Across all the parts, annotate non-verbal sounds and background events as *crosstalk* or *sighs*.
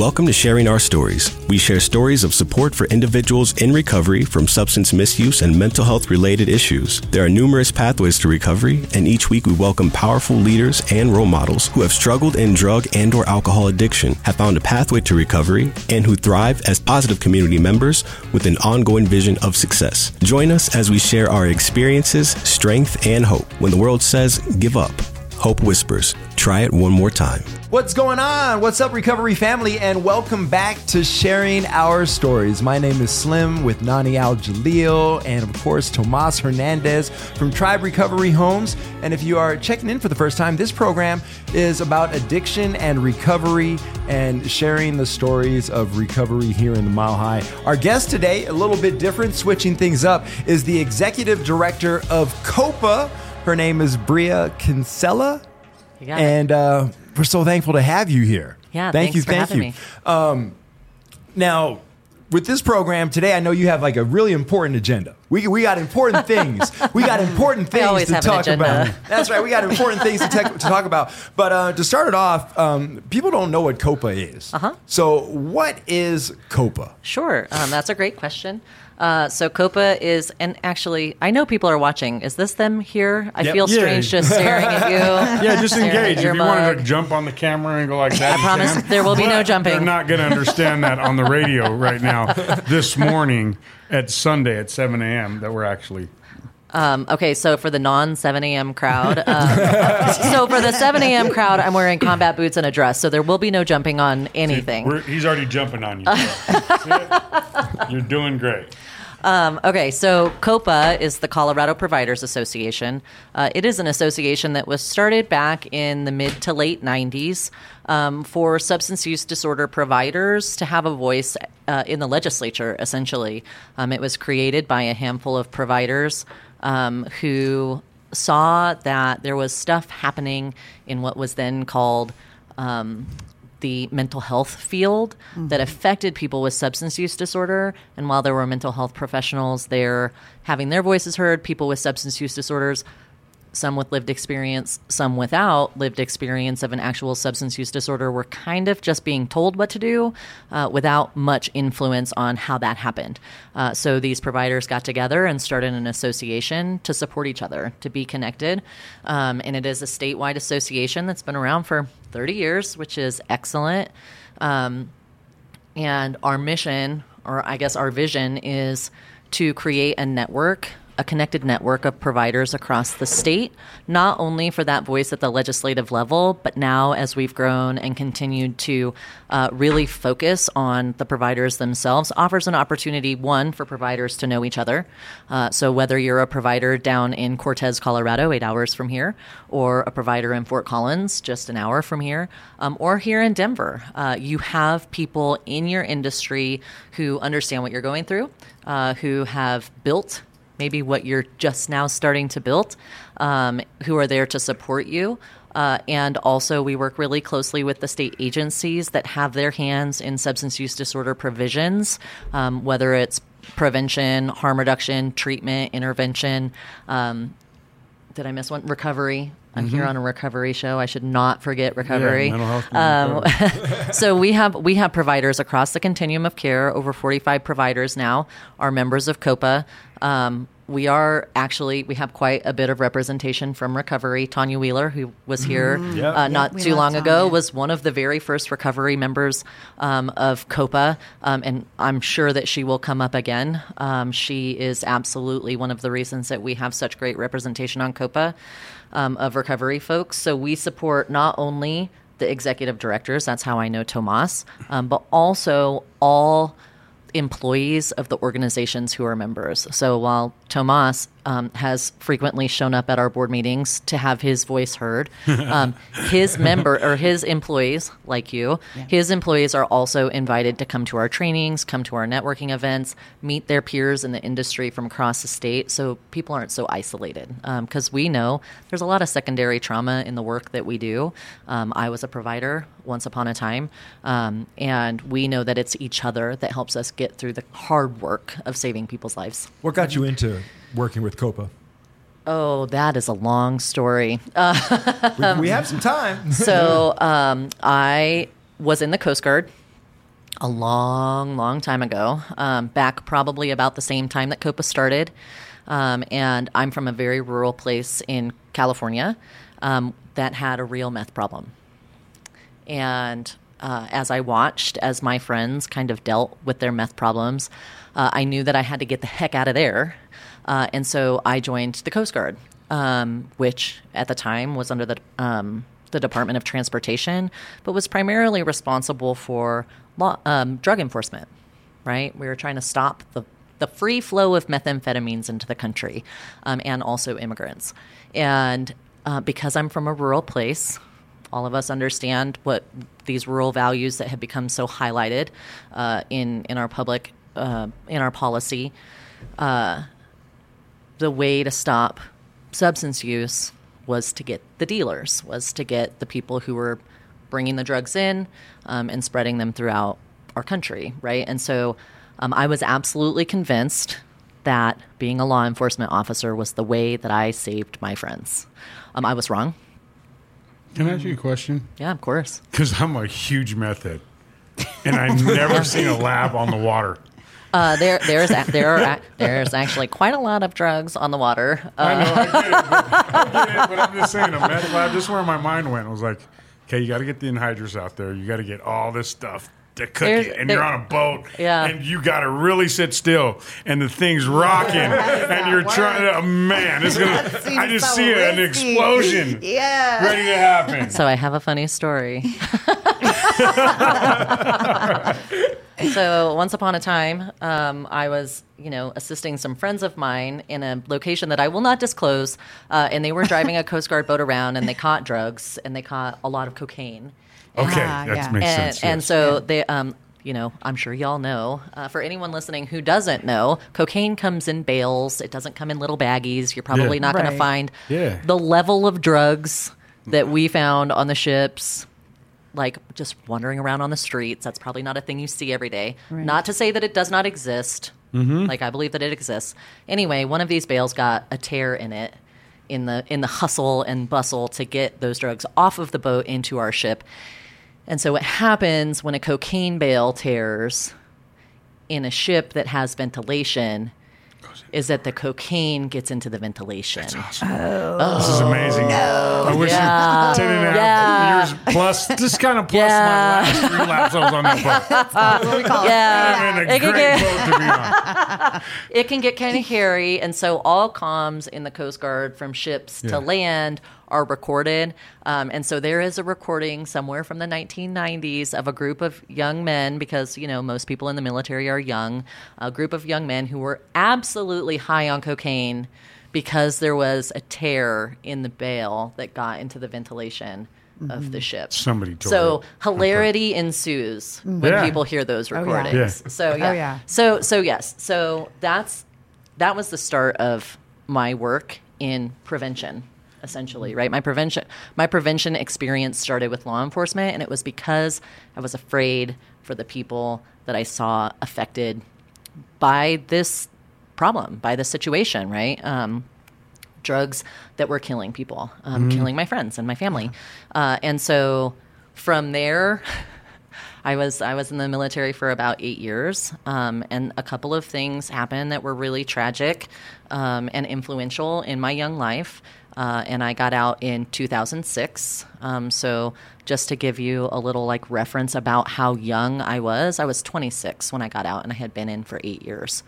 Welcome to Sharing Our Stories. We share stories of support for individuals in recovery from substance misuse and mental health related issues. There are numerous pathways to recovery, and each week we welcome powerful leaders and role models who have struggled in drug and or alcohol addiction, have found a pathway to recovery, and who thrive as positive community members with an ongoing vision of success. Join us as we share our experiences, strength, and hope. When the world says give up, hope whispers, try it one more time. What's going on? What's up, recovery family? And welcome back to Sharing Our Stories. My name is Slim with Nani Al Jalil and, of course, Tomas Hernandez from Tribe Recovery Homes. And if you are checking in for the first time, this program is about addiction and recovery and sharing the stories of recovery here in the Mile High. Our guest today, a little bit different, switching things up, is the executive director of COPA. Her name is Breeah Kinsella. And uh, we're so thankful to have you here. Yeah, thank you, thank you. me. Um, now, with this program today, I know you have like a really important agenda. We, we got important *laughs* things. We got important things to talk about. That's right. We got important things to, tech to talk about. But uh, to start it off, um, people don't know what COPA is. Uh-huh. So, what is COPA? Sure, um, that's a great question. Uh, so Copa is, and actually, I know people are watching. Is this them here? I Yep. feel Yeah. strange just *laughs* staring at you. Yeah, just engage. If you wanted mug. to jump on the camera and go like that, I promise can. there will be no jumping. They're not going to understand that on the radio right now. This morning at Sunday at 7 a.m. that we're actually. Um, okay, so for the non 7 a.m. crowd, um, *laughs* so for the 7 a.m. crowd, I'm wearing combat boots and a dress, so there will be no jumping on anything. We're, he's already jumping on you. *laughs* You're doing great. Um, okay, so COPA is the Colorado Providers Association. Uh, it is an association that was started back in the mid to late 90s um, for substance use disorder providers to have a voice uh, in the legislature, essentially. Um, it was created by a handful of providers um, who saw that there was stuff happening in what was then called um, the mental health field that mm-hmm. affected people with substance use disorder. And while there were mental health professionals there having their voices heard, people with substance use disorders, some with lived experience, some without lived experience of an actual substance use disorder, were kind of just being told what to do uh, without much influence on how that happened. Uh, so these providers got together and started an association to support each other, to be connected. Um, and it is a statewide association that's been around for 30 years, which is excellent. Um, and our mission, or I guess our vision, is to create a network, a connected network of providers across the state, not only for that voice at the legislative level, but now as we've grown and continued to uh, really focus on the providers themselves, offers an opportunity, one, for providers to know each other. Uh, so whether you're a provider down in Cortez, Colorado, eight hours from here, or a provider in Fort Collins, just an hour from here, um, or here in Denver, uh, you have people in your industry who understand what you're going through, uh, who have built maybe what you're just now starting to build, um, who are there to support you. Uh, and also, we work really closely with the state agencies that have their hands in substance use disorder provisions, um, whether it's prevention, harm reduction, treatment, intervention. Um, did I miss one? Recovery. I'm here on a recovery show. I should not forget recovery. mental health Um, *laughs* so we have we have providers across the continuum of care. Over 45 providers now are members of COPA. Um, we are actually we have quite a bit of representation from recovery. Tanya Wheeler, who was here Yep. uh, not we too love long ago, Tanya. was one of the very first recovery members um, of COPA, um, and I'm sure that she will come up again. Um, she is absolutely one of the reasons that we have such great representation on COPA um, of recovery folks. So we support not only the executive directors, that's how I know Tomas, um, but also all employees of the organizations who are members. So while Tomas um, has frequently shown up at our board meetings to have his voice heard, um, his member or his employees, like you, his employees are also invited to come to our trainings, come to our networking events, meet their peers in the industry from across the state, so people aren't so isolated. Because we know there's a lot of secondary trauma in the work that we do. Um, I was a provider once upon a time, um, and we know that it's each other that helps us get through the hard work of saving people's lives. What got you into working with COPA? Oh, that is a long story. Uh, We, we have some time. *laughs* so um, I was in the Coast Guard a long, long time ago, um, back probably about the same time that COPA started. Um, and I'm from a very rural place in California um, that had a real meth problem. And uh, as I watched, as my friends kind of dealt with their meth problems, uh, I knew that I had to get the heck out of there. Uh, and so I joined the Coast Guard, um, which at the time was under the um, the Department of Transportation, but was primarily responsible for law, um, drug enforcement. Right, we were trying to stop the the free flow of methamphetamines into the country, um, and also immigrants. And uh, because I'm from a rural place, all of us understand what these rural values that have become so highlighted uh, in in our public uh, in our policy. Uh, the way to stop substance use was to get the dealers, was to get the people who were bringing the drugs in um, and spreading them throughout our country, right? And so um, I was absolutely convinced that being a law enforcement officer was the way that I saved my friends. Um, I was wrong. Can I ask you a question? Yeah, of course. Because I'm a huge meth head, and I've never *laughs* seen a lab on the water. Uh, there, there's a- there are, there's actually quite a lot of drugs on the water. Uh, I know, I get it, but, I get it, but I'm just saying, a meth lab, this is where my mind went. I was like, okay, you got to get the anhydrous out there. You got to get all this stuff to cook There's- it. And there- you're on a boat, Yeah. and you got to really sit still, and the thing's rocking, *laughs* and you're trying to, oh, man, it's going *laughs* to, I just so see an explosion *laughs* Yeah. ready to happen. So I have a funny story. *laughs* so once upon a time, um, I was, you know, assisting some friends of mine in a location that I will not disclose, uh, and they were driving a *laughs* Coast Guard boat around, and they caught drugs, and they caught a lot of cocaine. Okay, Ah, that yeah. makes and, sense. and yes. so they, um, you know, I'm sure y'all know. Uh, for anyone listening who doesn't know, cocaine comes in bales. It doesn't come in little baggies. You're probably Yeah. not going to find Yeah. the level of drugs that we found on the ships. Like just wandering around on the streets. That's probably not a thing you see every day. Not to say that it does not exist. Mm-hmm. Like I believe that it exists. Anyway, one of these bales got a tear in it in the in the hustle and bustle to get those drugs off of the boat into our ship. And so what happens when a cocaine bale tears in a ship that has ventilation is that the cocaine gets into the ventilation. oh This is amazing. I wish Yeah. you 10 and a half Yeah. years plus, just kind of plus Yeah. my last three laps I was on that boat. *laughs* That's what we call it. Yeah. I'm in a It can get- boat to be on. *laughs* it can get kind of hairy, and so all comms in the Coast Guard from ships Yeah. to land are recorded. Um, and so there is a recording somewhere from the 1990s of a group of young men, because you know most people in the military are young, a group of young men who were absolutely high on cocaine because there was a tear in the bale that got into the ventilation. Of the ship. Somebody told So it. hilarity ensues when Yeah. people hear those yeah. recordings. Yeah. So yeah. Oh, yeah. So so yes. So that's that was the start of my work in prevention essentially right? My prevention my prevention experience started with law enforcement and it was because i was afraid for the people that i saw affected by this problem by this situation right? Um, drugs that were killing people um, killing my friends and my family. Uh, and so from there *laughs* I was I was in the military for about eight years, um, and a couple of things happened that were really tragic um, and influential in my young life. Uh, and I got out in 2006. Um, so just to give you a little like reference about how young I was, I was 26 when I got out, and I had been in for eight years.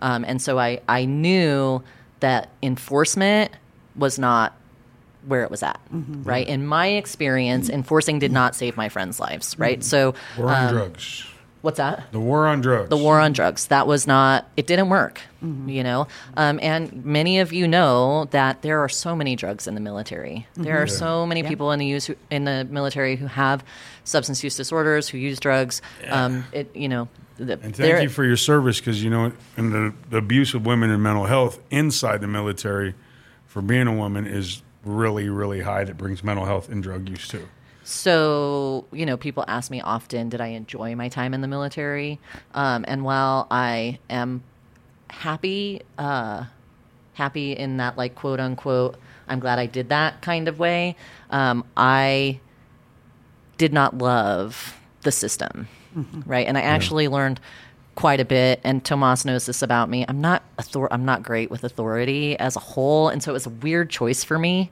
Um, and so I I knew that enforcement was not where it was at, right? In my experience, enforcing did not save my friends' lives, right? So, War on um, drugs. What's that? The war on drugs. The war on drugs. That was not. It didn't work, you know. Um, and many of you know that there are so many drugs in the military. There are so many people in the use in the military who have substance use disorders, who use drugs. Um, it, you know. The, And thank you for your service because, you know, and the, the abuse of women and mental health inside the military for being a woman is really, really high. That brings mental health and drug use too. So, you know, people ask me often, did I enjoy my time in the military? Um, and while I am happy, uh, happy in that, like, quote unquote, I'm glad I did that kind of way, um, I did not love the system. right? And I actually learned quite a bit. And Tomas knows this about me. I'm not author- I'm not great with authority as a whole, and so it was a weird choice for me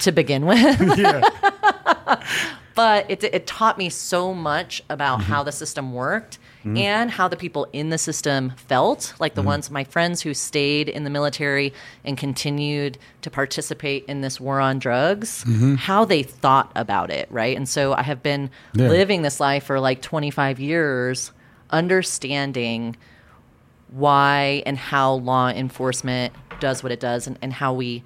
to begin with. *laughs* yeah. *laughs* but it, it taught me so much about mm-hmm. how the system worked mm-hmm. and how the people in the system felt like the mm-hmm. ones my friends who stayed in the military and continued to participate in this war on drugs how they thought about it right? And so i have been Yeah. living this life for like 25 years understanding why and how law enforcement does what it does and, and how we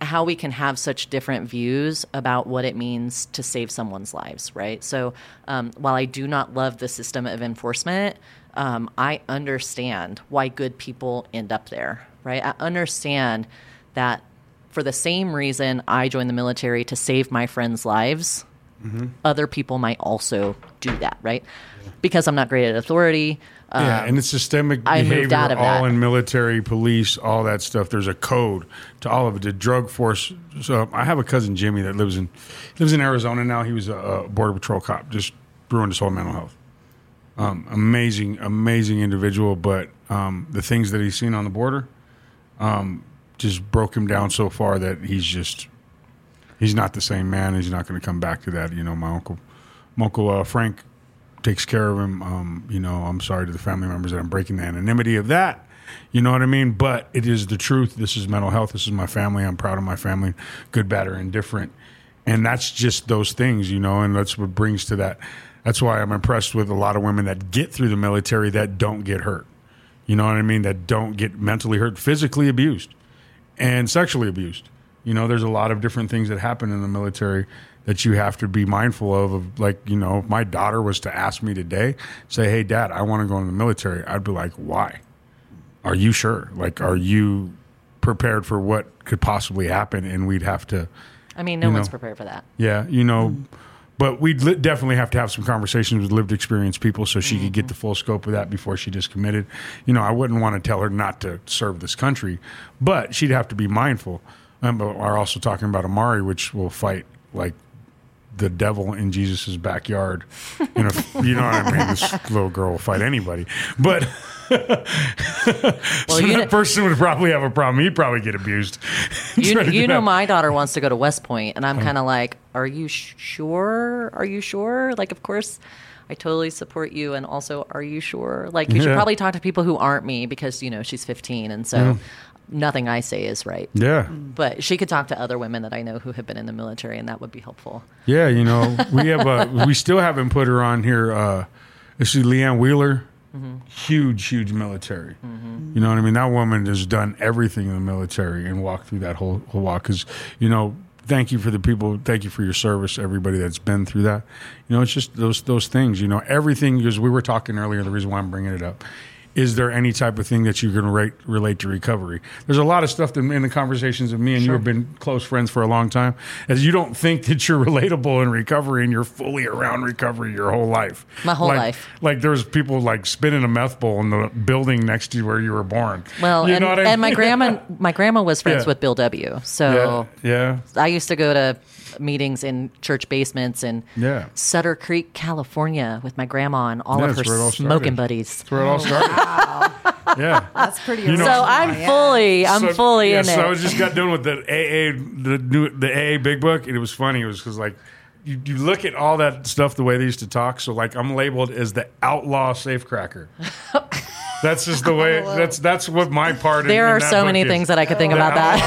how we can have such different views about what it means to save someone's lives, right? So, um, while I do not love the system of enforcement, um, I understand why good people end up there, right? I understand that for the same reason I joined the military to save my friends' lives, other people might also do that, right? Because I'm not great at authority. Yeah, um, and it's systemic I behavior all that. in military, police, all that stuff. There's a code to all of it. The drug force. So I have a cousin Jimmy that lives in lives in Arizona now. He was a, a border patrol cop. Just ruined his whole mental health. Um, amazing, amazing individual, but um, the things that he's seen on the border um, just broke him down so far that he's just he's not the same man. He's not going to come back to that. You know, my uncle, my uncle uh, Frank takes care of him. Um, you know, I'm sorry to the family members that I'm breaking the anonymity of that. You know what I mean? But it is the truth. This is mental health. This is my family. I'm proud of my family, good, bad, or indifferent. And that's just those things, you know, and that's what brings to that. That's why I'm impressed with a lot of women that get through the military that don't get hurt. You know what I mean? That don't get mentally hurt, physically abused, and sexually abused. You know, there's a lot of different things that happen in the military that you have to be mindful of. Of like, you know, if my daughter was to ask me today, say, "Hey, Dad, I want to go in the military," I'd be like, "Why? Are you sure? Like, are you prepared for what could possibly happen?" And we'd have to. I mean, no one's know. prepared for that. Yeah, you know, but we'd li- definitely have to have some conversations with lived experience people so she could get the full scope of that before she just committed. You know, I wouldn't want to tell her not to serve this country, but she'd have to be mindful. Um, but we're also talking about Amari, which will fight like the devil in Jesus' backyard. You know, *laughs* you know what I mean? This little girl will fight anybody, but. *laughs* so that kn- person would probably have a problem. He'd probably get abused. *laughs* you, you know out. my daughter wants to go to west point and i'm oh. kind of like are you sh- sure are you sure like of course i totally support you and also are you sure like you should probably talk to people who aren't me because you know she's 15 and so nothing i say is right Yeah. but she could talk to other women that i know who have been in the military and that would be helpful Yeah, you know, we have a *laughs* we still haven't put her on here. Uh, this is Leanne Wheeler, huge, huge military. You know what I mean? That woman has done everything in the military and walked through that whole whole walk. Because you know, thank you for the people, thank you for your service, everybody that's been through that. You know, it's just those those things. You know, everything. Because we were talking earlier, the reason why I'm bringing it up. Is there any type of thing that you can rate, relate to recovery? There's a lot of stuff that in the conversations of me and you have been close friends for a long time, as you don't think that you're *laughs* relatable in recovery and you're fully around recovery your whole life. My whole Like- life. Like there's people like spinning a meth bowl in the building next to where you were born. well you and, know what I and my grandma *laughs* my grandma was friends Yeah. with bill w so Yeah, yeah. I used to go to meetings in church basements in Yeah. Sutter Creek, California, with my grandma and all Yeah, of her where it all smoking buddies. That's where it all oh, started. *laughs* Yeah. That's pretty. You know- So I'm yeah. fully, I'm So- fully yeah, in so I it. was just got done with the AA, the new, the AA Big Book, and it was funny. It was because like you, you look at all that stuff the way they used to talk. So like I'm labeled as the outlaw safecracker. *laughs* That's just the way. That's that's what my part. in- there in are that so book many is. things that I could think The about that.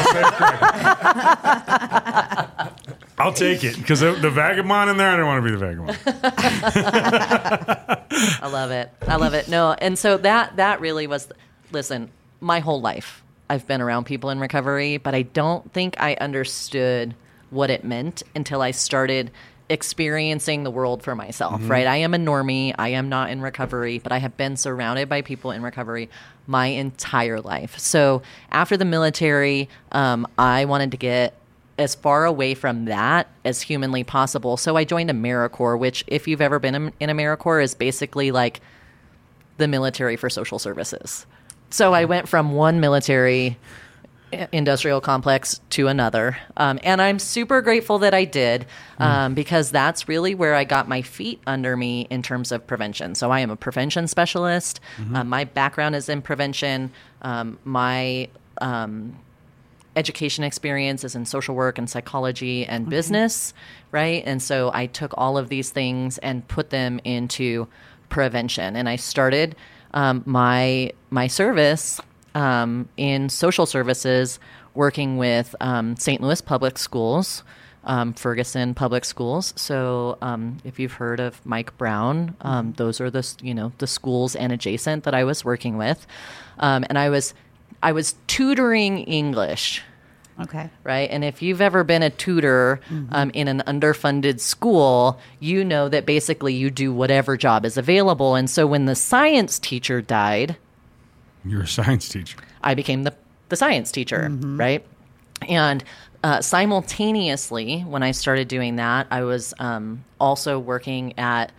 *laughs* I'll take it because the, the vagabond in there. I don't want to be the vagabond. *laughs* I love it. I love it. No, and so that that really was. Listen, my whole life I've been around people in recovery, but I don't think I understood what it meant until I started experiencing the world for myself. Right? I am a normie. I am not in recovery, but I have been surrounded by people in recovery my entire life. So after the military, um, I wanted to get as far away from that as humanly possible. So I joined AmeriCorps, which, if you've ever been in, in AmeriCorps, is basically like the military for social services. So I went from one military industrial complex to another. Um, and I'm super grateful that I did um, because that's really where I got my feet under me in terms of prevention. So I am a prevention specialist. Um, my background is in prevention. Um, my um, education experience is in social work and psychology and business, right? And so I took all of these things and put them into prevention. And I started um, my my service um, in social services, working with um, St. Louis Public Schools. Um, Ferguson Public Schools. So, um, if you've heard of Mike Brown, um, those are the you know the schools and adjacent that I was working with, um, and I was I was tutoring English Okay. right? And if you've ever been a tutor um, in an underfunded school, you know that basically you do whatever job is available. And so when the science teacher died, You're a science teacher. I became the, the science teacher, right? And uh, simultaneously, when I started doing that, I was um, also working at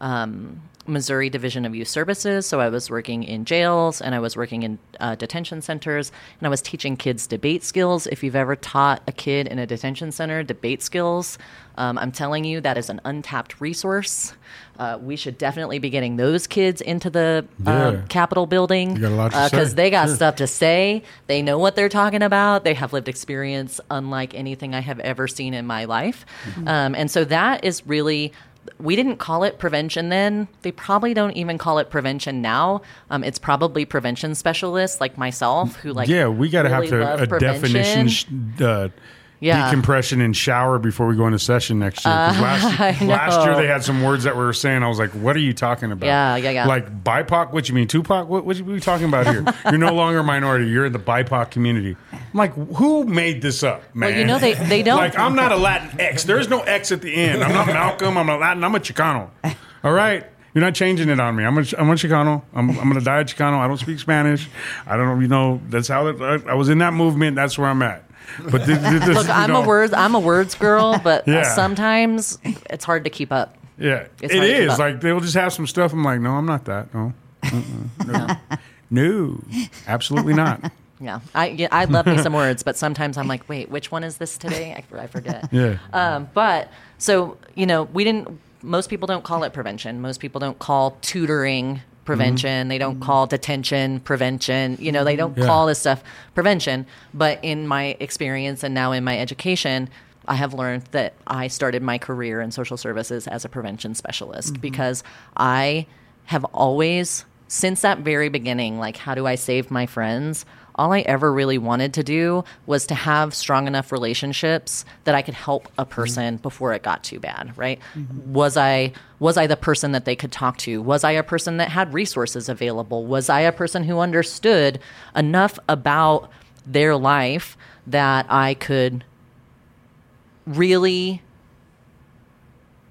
um, Missouri Division of Youth Services. So I was working in jails and I was working in uh, detention centers and I was teaching kids debate skills. If you've ever taught a kid in a detention center debate skills, um, I'm telling you that is an untapped resource. Uh, we should definitely be getting those kids into the uh, Yeah. Capitol building You got a lot to because say. they got stuff to say. They know what they're talking about. They have lived experience unlike anything I have ever seen in my life. Mm-hmm. Um, and so that is really. We didn't call it prevention then. They probably don't even call it prevention now. Um, it's probably prevention specialists like myself who like. yeah, we got to have a prevention. definition, uh, Yeah. decompression, and shower before we go into session next year. 'Cause last, uh, *laughs* last year they had some words that we were saying. I was like, "What are you talking about?" Yeah, yeah, yeah. Like BIPOC. What you mean, Tupac? What, what are you talking about here? *laughs* You're no longer a minority. You're in the BIPOC community. I'm like, who made this up, man? Well, you know, they- they don't- Like, I'm not a Latin X. There's no X at the end. I'm not Malcolm. I'm a Latin. I'm a Chicano. All right. You're not changing it on me. I'm a, I'm a Chicano. I'm, I'm going to die a Chicano. I don't speak Spanish. I don't, know, you know, that's how it, I, I was in that movement. That's where I'm at. *laughs* But this, this, Look, I'm a words I'm a words girl, but *laughs* Yeah. sometimes it's hard to keep up. Yeah, It's it hard to keep is. Like they'll just have some stuff. I'm like, no, I'm not that. No, no, no, absolutely not. *laughs* Yeah, I yeah, I love me some words, but sometimes I'm like, wait, which one is this today? I, I forget. Yeah. Um, but so you know, we didn't. Most people don't call it prevention. Most people don't call tutoring prevention. Mm-hmm. They don't call detention prevention. You know, they don't Yeah. call this stuff prevention. But in my experience and now in my education, I have learned that I started my career in social services as a prevention specialist mm-hmm. because I have always, since that very beginning, like, how do I save my friends? All I ever really wanted to do was to have strong enough relationships that I could help a person mm-hmm. before it got too bad, right? Mm-hmm. Was I was I the person that they could talk to? Was I a person that had resources available? Was I a person who understood enough about their life that I could really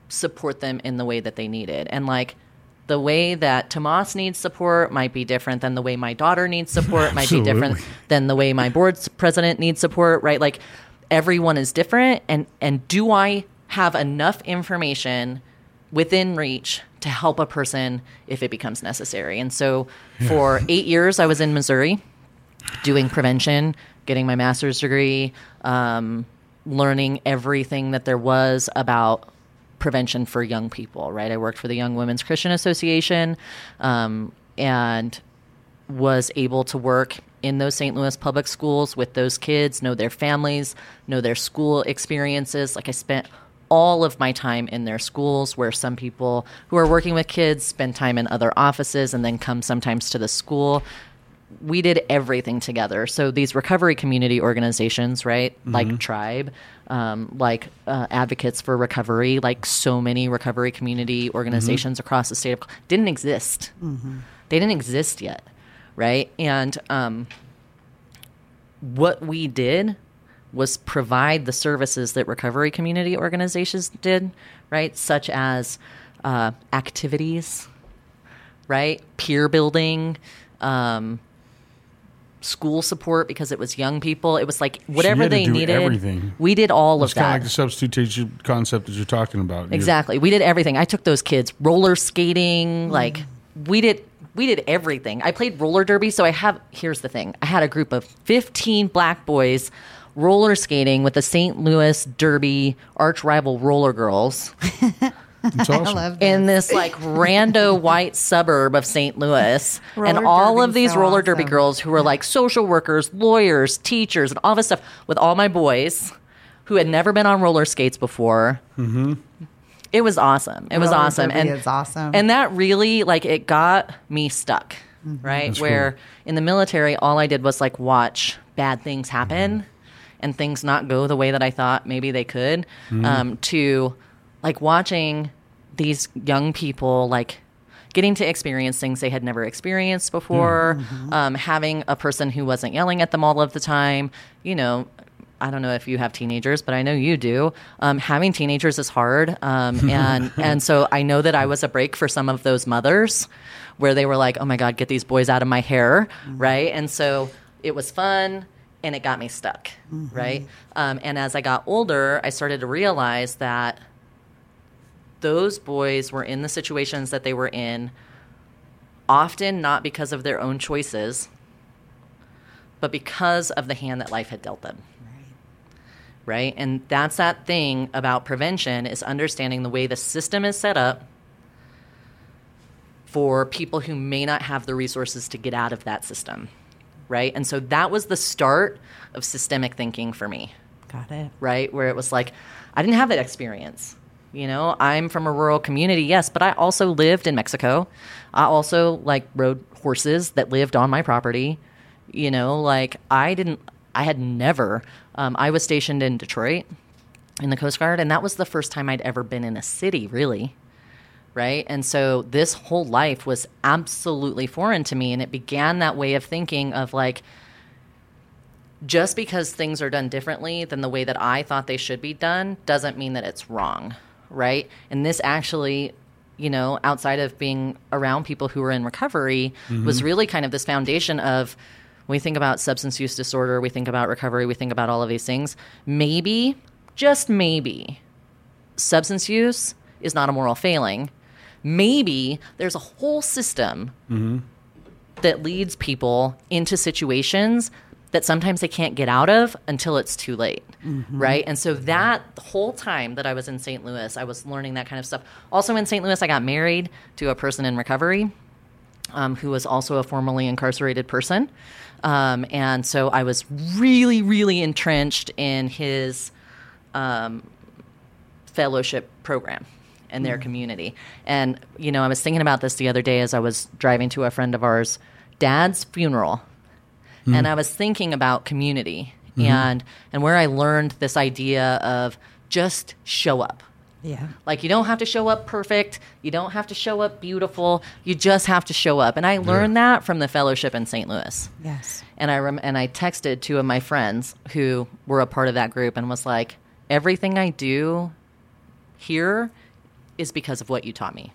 support them in the way that they needed. And like the way that Tomas needs support might be different than the way my daughter needs support, might be different than the way my board's president needs support, right? Like everyone is different and and do I have enough information within reach to help a person if it becomes necessary? And so for 8 years I was in Missouri doing prevention, getting my master's degree, um, learning everything that there was about prevention for young people, right? I worked for the Young Women's Christian Association um, and was able to work in those St. Louis public schools with those kids, know their families, know their school experiences. Like I spent all of my time in their schools where some people who are working with kids spend time in other offices and then come sometimes to the school we did everything together. So these recovery community organizations, right, like Tribe, um, like uh, Advocates for Recovery, like so many recovery community organizations across the state of didn't exist. They didn't exist yet, right? And um, what we did was provide the services that recovery community organizations did, right, such as uh, activities, right, peer building. Um, school support because it was young people. It was like whatever had to they do needed. everything. We did all It's of kind of that. like the substitute teacher concept that you're talking about. You're- exactly. We did everything. I took those kids roller skating. Mm. Like we did we did everything. I played roller derby, so I have here's the thing. I had a group of 15 black boys roller skating with the St. Louis Derby arch rival roller girls *laughs* It's *laughs* awesome. I love that. in this like rando *laughs* white suburb of St. Louis. and all of these so roller derby girls who were like social workers, lawyers, teachers, and all this stuff with all my boys who had never been on roller skates before. Mm-hmm. It was awesome. It was Roller awesome. derby and it's awesome. And that really like it got me stuck, right? That's Where cool. in the military all I did was like watch bad things happen and things not go the way that I thought maybe they could. Um, to like watching these young people like getting to experience things they had never experienced before, um, having a person who wasn't yelling at them all of the time, you know. I don't know if you have teenagers, but I know you do. Um, having teenagers is hard, um, *laughs* and and so I know that I was a break for some of those mothers, where they were like, "Oh my God, get these boys out of my hair," right? And so it was fun, and it got me stuck, right? Um, and as I got older, I started to realize that those boys were in the situations that they were in often not because of their own choices but because of the hand that life had dealt them right and that's that thing about prevention is understanding the way the system is set up for people who may not have the resources to get out of that system right and so that was the start of systemic thinking for me Got it. right? Where it was like, I didn't have that experience. You know, I'm from a rural community, yes, but I also lived in Mexico. I also like rode horses that lived on my property. You know, like I didn't, I had never, um, I was stationed in Detroit in the Coast Guard, and that was the first time I'd ever been in a city, really. Right. And so this whole life was absolutely foreign to me. And it began that way of thinking of like, just because things are done differently than the way that I thought they should be done doesn't mean that it's wrong, right? And this actually, you know, outside of being around people who were in recovery, mm-hmm. was really kind of this foundation of when we think about substance use disorder, we think about recovery, we think about all of these things. Maybe, just maybe, substance use is not a moral failing. Maybe there's a whole system mm-hmm. that leads people into situations that sometimes they can't get out of until it's too late. Right. And so that whole time that I was in St. Louis, I was learning that kind of stuff. Also in St. Louis, I got married to a person in recovery um, who was also a formerly incarcerated person. Um, and so I was really, really entrenched in his um, fellowship program and their community. And, you know, I was thinking about this the other day as I was driving to a friend of ours' dad's funeral. Mm-hmm. And I was thinking about community mm-hmm. and and where I learned this idea of just show up. Yeah. Like you don't have to show up perfect, you don't have to show up beautiful, you just have to show up. And I learned that from the fellowship in St. Louis. Yes. And I rem- and I texted two of my friends who were a part of that group and was like, everything I do here is because of what you taught me.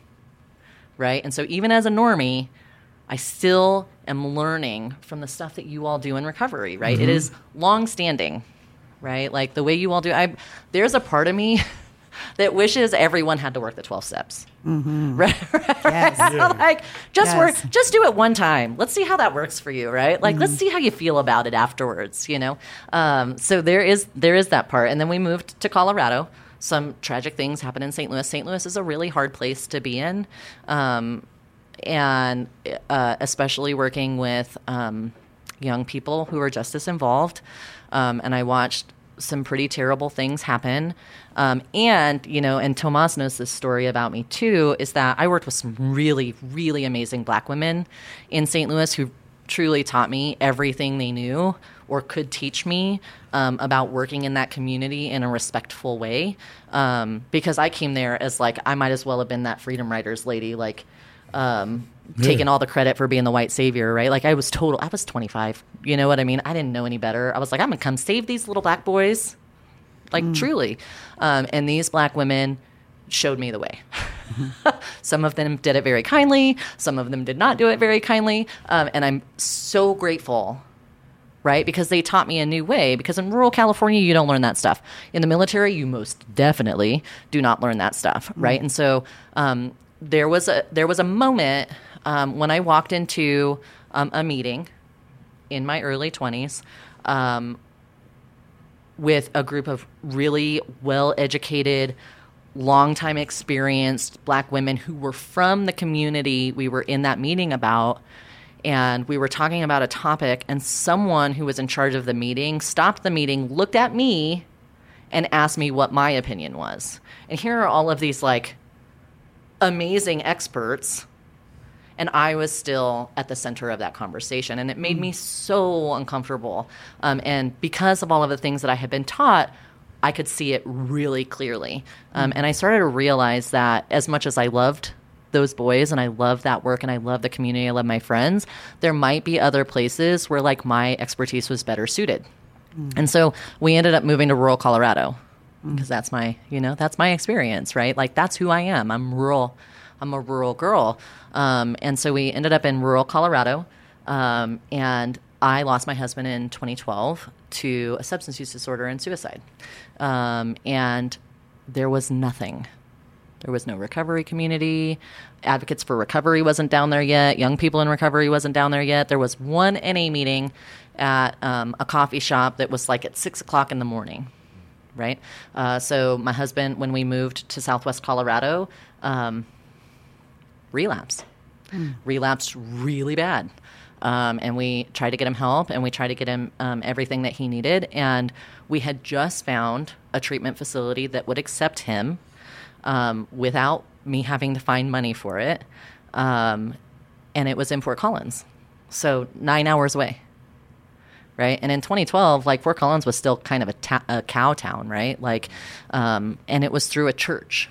Right? And so even as a normie, I still am learning from the stuff that you all do in recovery, right? It is long standing, right? Like the way you all do I there's a part of me *laughs* that wishes everyone had to work the 12 steps. *laughs* Right? Yes. *laughs* like just Yes. work just do it one time let's see how that works for you right like let's see how you feel about it afterwards you know um, so there is there is that part and then we moved to colorado some tragic things happened in st louis st louis is a really hard place to be in um, and uh, especially working with um, young people who are justice involved um, and i watched some pretty terrible things happen. Um, and, you know, and Tomas knows this story about me too, is that I worked with some really, really amazing black women in St. Louis who truly taught me everything they knew or could teach me um, about working in that community in a respectful way. Um, because I came there as like, I might as well have been that Freedom Riders lady, like, um, taking all the credit for being the white savior, right? Like I was total, I was 25. You know what I mean? I didn't know any better. I was like, I'm gonna come save these little black boys, like truly. Um, and these black women showed me the way. *laughs* some of them did it very kindly. Some of them did not do it very kindly. Um, and I'm so grateful right? Because they taught me a new way. Because in rural California, you don't learn that stuff. In the military, you most definitely do not learn that stuff, right? And so um, there was a there was a moment Um, when I walked into um, a meeting in my early 20s um, with a group of really well educated, long time experienced black women who were from the community we were in that meeting about. And we were talking about a topic, and someone who was in charge of the meeting stopped the meeting, looked at me, and asked me what my opinion was. And here are all of these like amazing experts and I was still at the center of that conversation, and it made me so uncomfortable. Um, and because of all of the things that I had been taught, I could see it really clearly. Um, and I started to realize that as much as I loved those boys and I love that work and I love the community, I love my friends, there might be other places where like my expertise was better suited. And so we ended up moving to rural Colorado because that's my, you know, that's my experience, right? Like that's who I am. I'm rural. I'm a rural girl. Um, and so we ended up in rural Colorado. Um, and I lost my husband in 2012 to a substance use disorder and suicide. Um, and there was nothing. There was no recovery community. Advocates for Recovery wasn't down there yet. Young People in Recovery wasn't down there yet. There was one NA meeting at um, a coffee shop that was like at six o'clock in the morning, right? Uh, so my husband, when we moved to Southwest Colorado, um, relapsed, relapsed really bad. Um, and we tried to get him help and we tried to get him um, everything that he needed. And we had just found a treatment facility that would accept him um, without me having to find money for it. Um, and it was in Fort Collins. So nine hours away. Right. And in 2012, like Fort Collins was still kind of a, ta- a cow town, right? Like, um, and it was through a church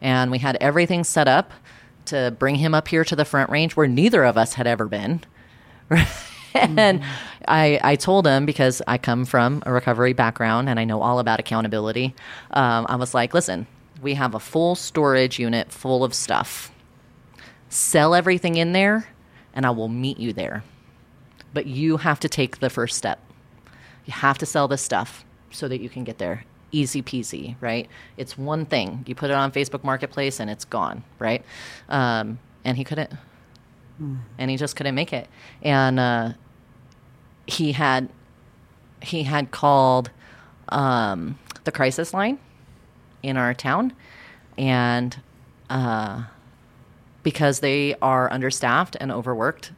and we had everything set up to bring him up here to the front range where neither of us had ever been. *laughs* and I, I told him because I come from a recovery background and I know all about accountability. Um, I was like, listen, we have a full storage unit full of stuff. Sell everything in there, and I will meet you there. But you have to take the first step. You have to sell this stuff so that you can get there. Easy peasy, right? It's one thing. You put it on Facebook Marketplace and it's gone, right? Um, and he couldn't, and he just couldn't make it. And uh, he had he had called um, the crisis line in our town, and uh, because they are understaffed and overworked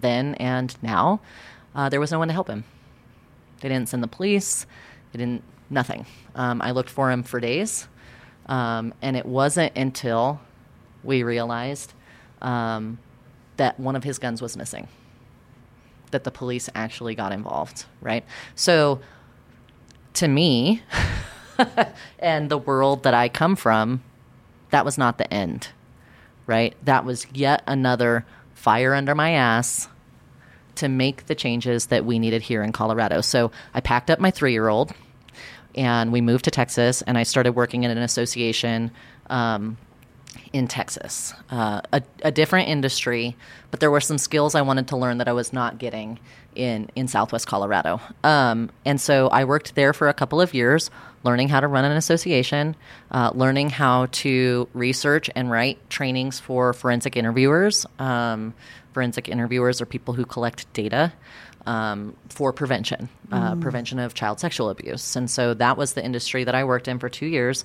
then and now, uh, there was no one to help him. They didn't send the police. They didn't nothing. Um, I looked for him for days, um, and it wasn't until we realized um, that one of his guns was missing that the police actually got involved. Right. So, to me, *laughs* and the world that I come from, that was not the end. Right. That was yet another fire under my ass to make the changes that we needed here in Colorado. So I packed up my three year old and we moved to Texas and I started working in an association um, in Texas, uh, a, a different industry, but there were some skills I wanted to learn that I was not getting in, in Southwest Colorado. Um, and so I worked there for a couple of years, learning how to run an association, uh, learning how to research and write trainings for forensic interviewers. Um, forensic interviewers are people who collect data um, for prevention, uh, prevention of child sexual abuse. And so that was the industry that I worked in for two years,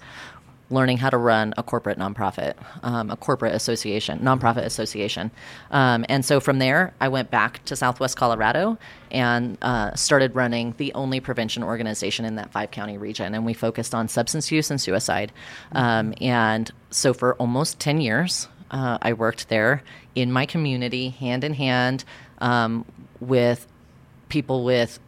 learning how to run a corporate nonprofit, um, a corporate association, nonprofit association. Um, and so from there, I went back to Southwest Colorado and uh, started running the only prevention organization in that five county region. And we focused on substance use and suicide. Um, and so for almost 10 years, uh, I worked there in my community, hand in hand um, with people with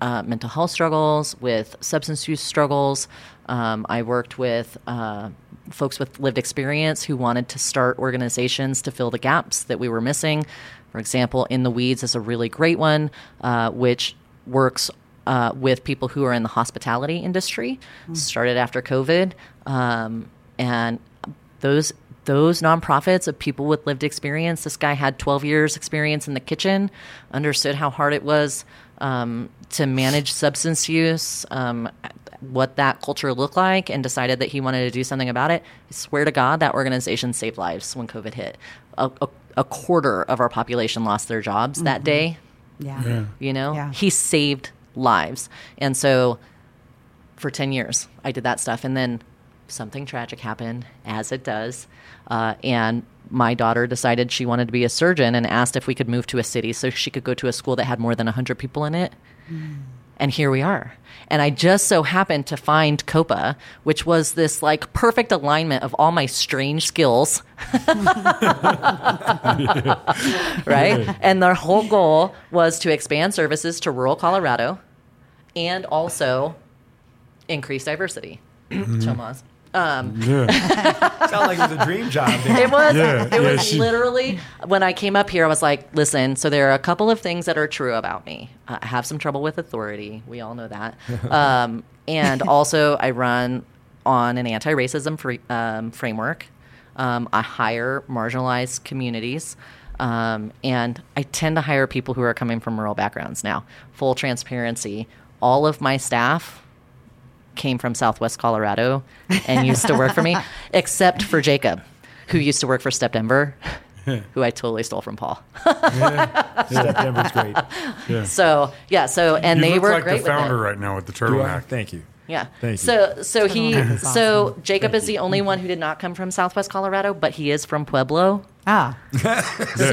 uh, mental health struggles, with substance use struggles. Um, I worked with uh, folks with lived experience who wanted to start organizations to fill the gaps that we were missing. For example, In the Weeds is a really great one, uh, which works uh, with people who are in the hospitality industry. Started after COVID, um, and those those nonprofits of people with lived experience. This guy had 12 years experience in the kitchen, understood how hard it was um, to manage substance use, um, what that culture looked like, and decided that he wanted to do something about it. I swear to God, that organization saved lives when COVID hit. A, a, a quarter of our population lost their jobs that day. Yeah. You know, Yeah. he saved lives, and so for ten years I did that stuff, and then something tragic happened, as it does, uh, and my daughter decided she wanted to be a surgeon and asked if we could move to a city so she could go to a school that had more than hundred people in it and here we are. And I just so happened to find Copa, which was this like perfect alignment of all my strange skills. *laughs* right? And their whole goal was to expand services to rural Colorado and also increase diversity. Tomas. Um, Yeah. *laughs* Sound like it was a dream job. man. it was. Yeah, it yeah, was she- literally when I came up here I was like listen so there are a couple of things that are true about me. I have some trouble with authority. We all know that. *laughs* Um, and also I run on an anti-racism free, um, framework. Um, I hire marginalized communities. Um, and I tend to hire people who are coming from rural backgrounds now. Full transparency. All of my staff came from Southwest Colorado and used to work for me, *laughs* except for Jacob, who used to work for Step Denver, *laughs* who I totally stole from Paul. *laughs* Step Denver's great. So yeah, so and you they look were like great the founder with right now with the Do I? turtleneck. Thank you. Yeah. Thank you. so so he Turtleneck so awesome. Jacob is the only one who did not come from Southwest Colorado, but he is from Pueblo. Ah, *laughs* So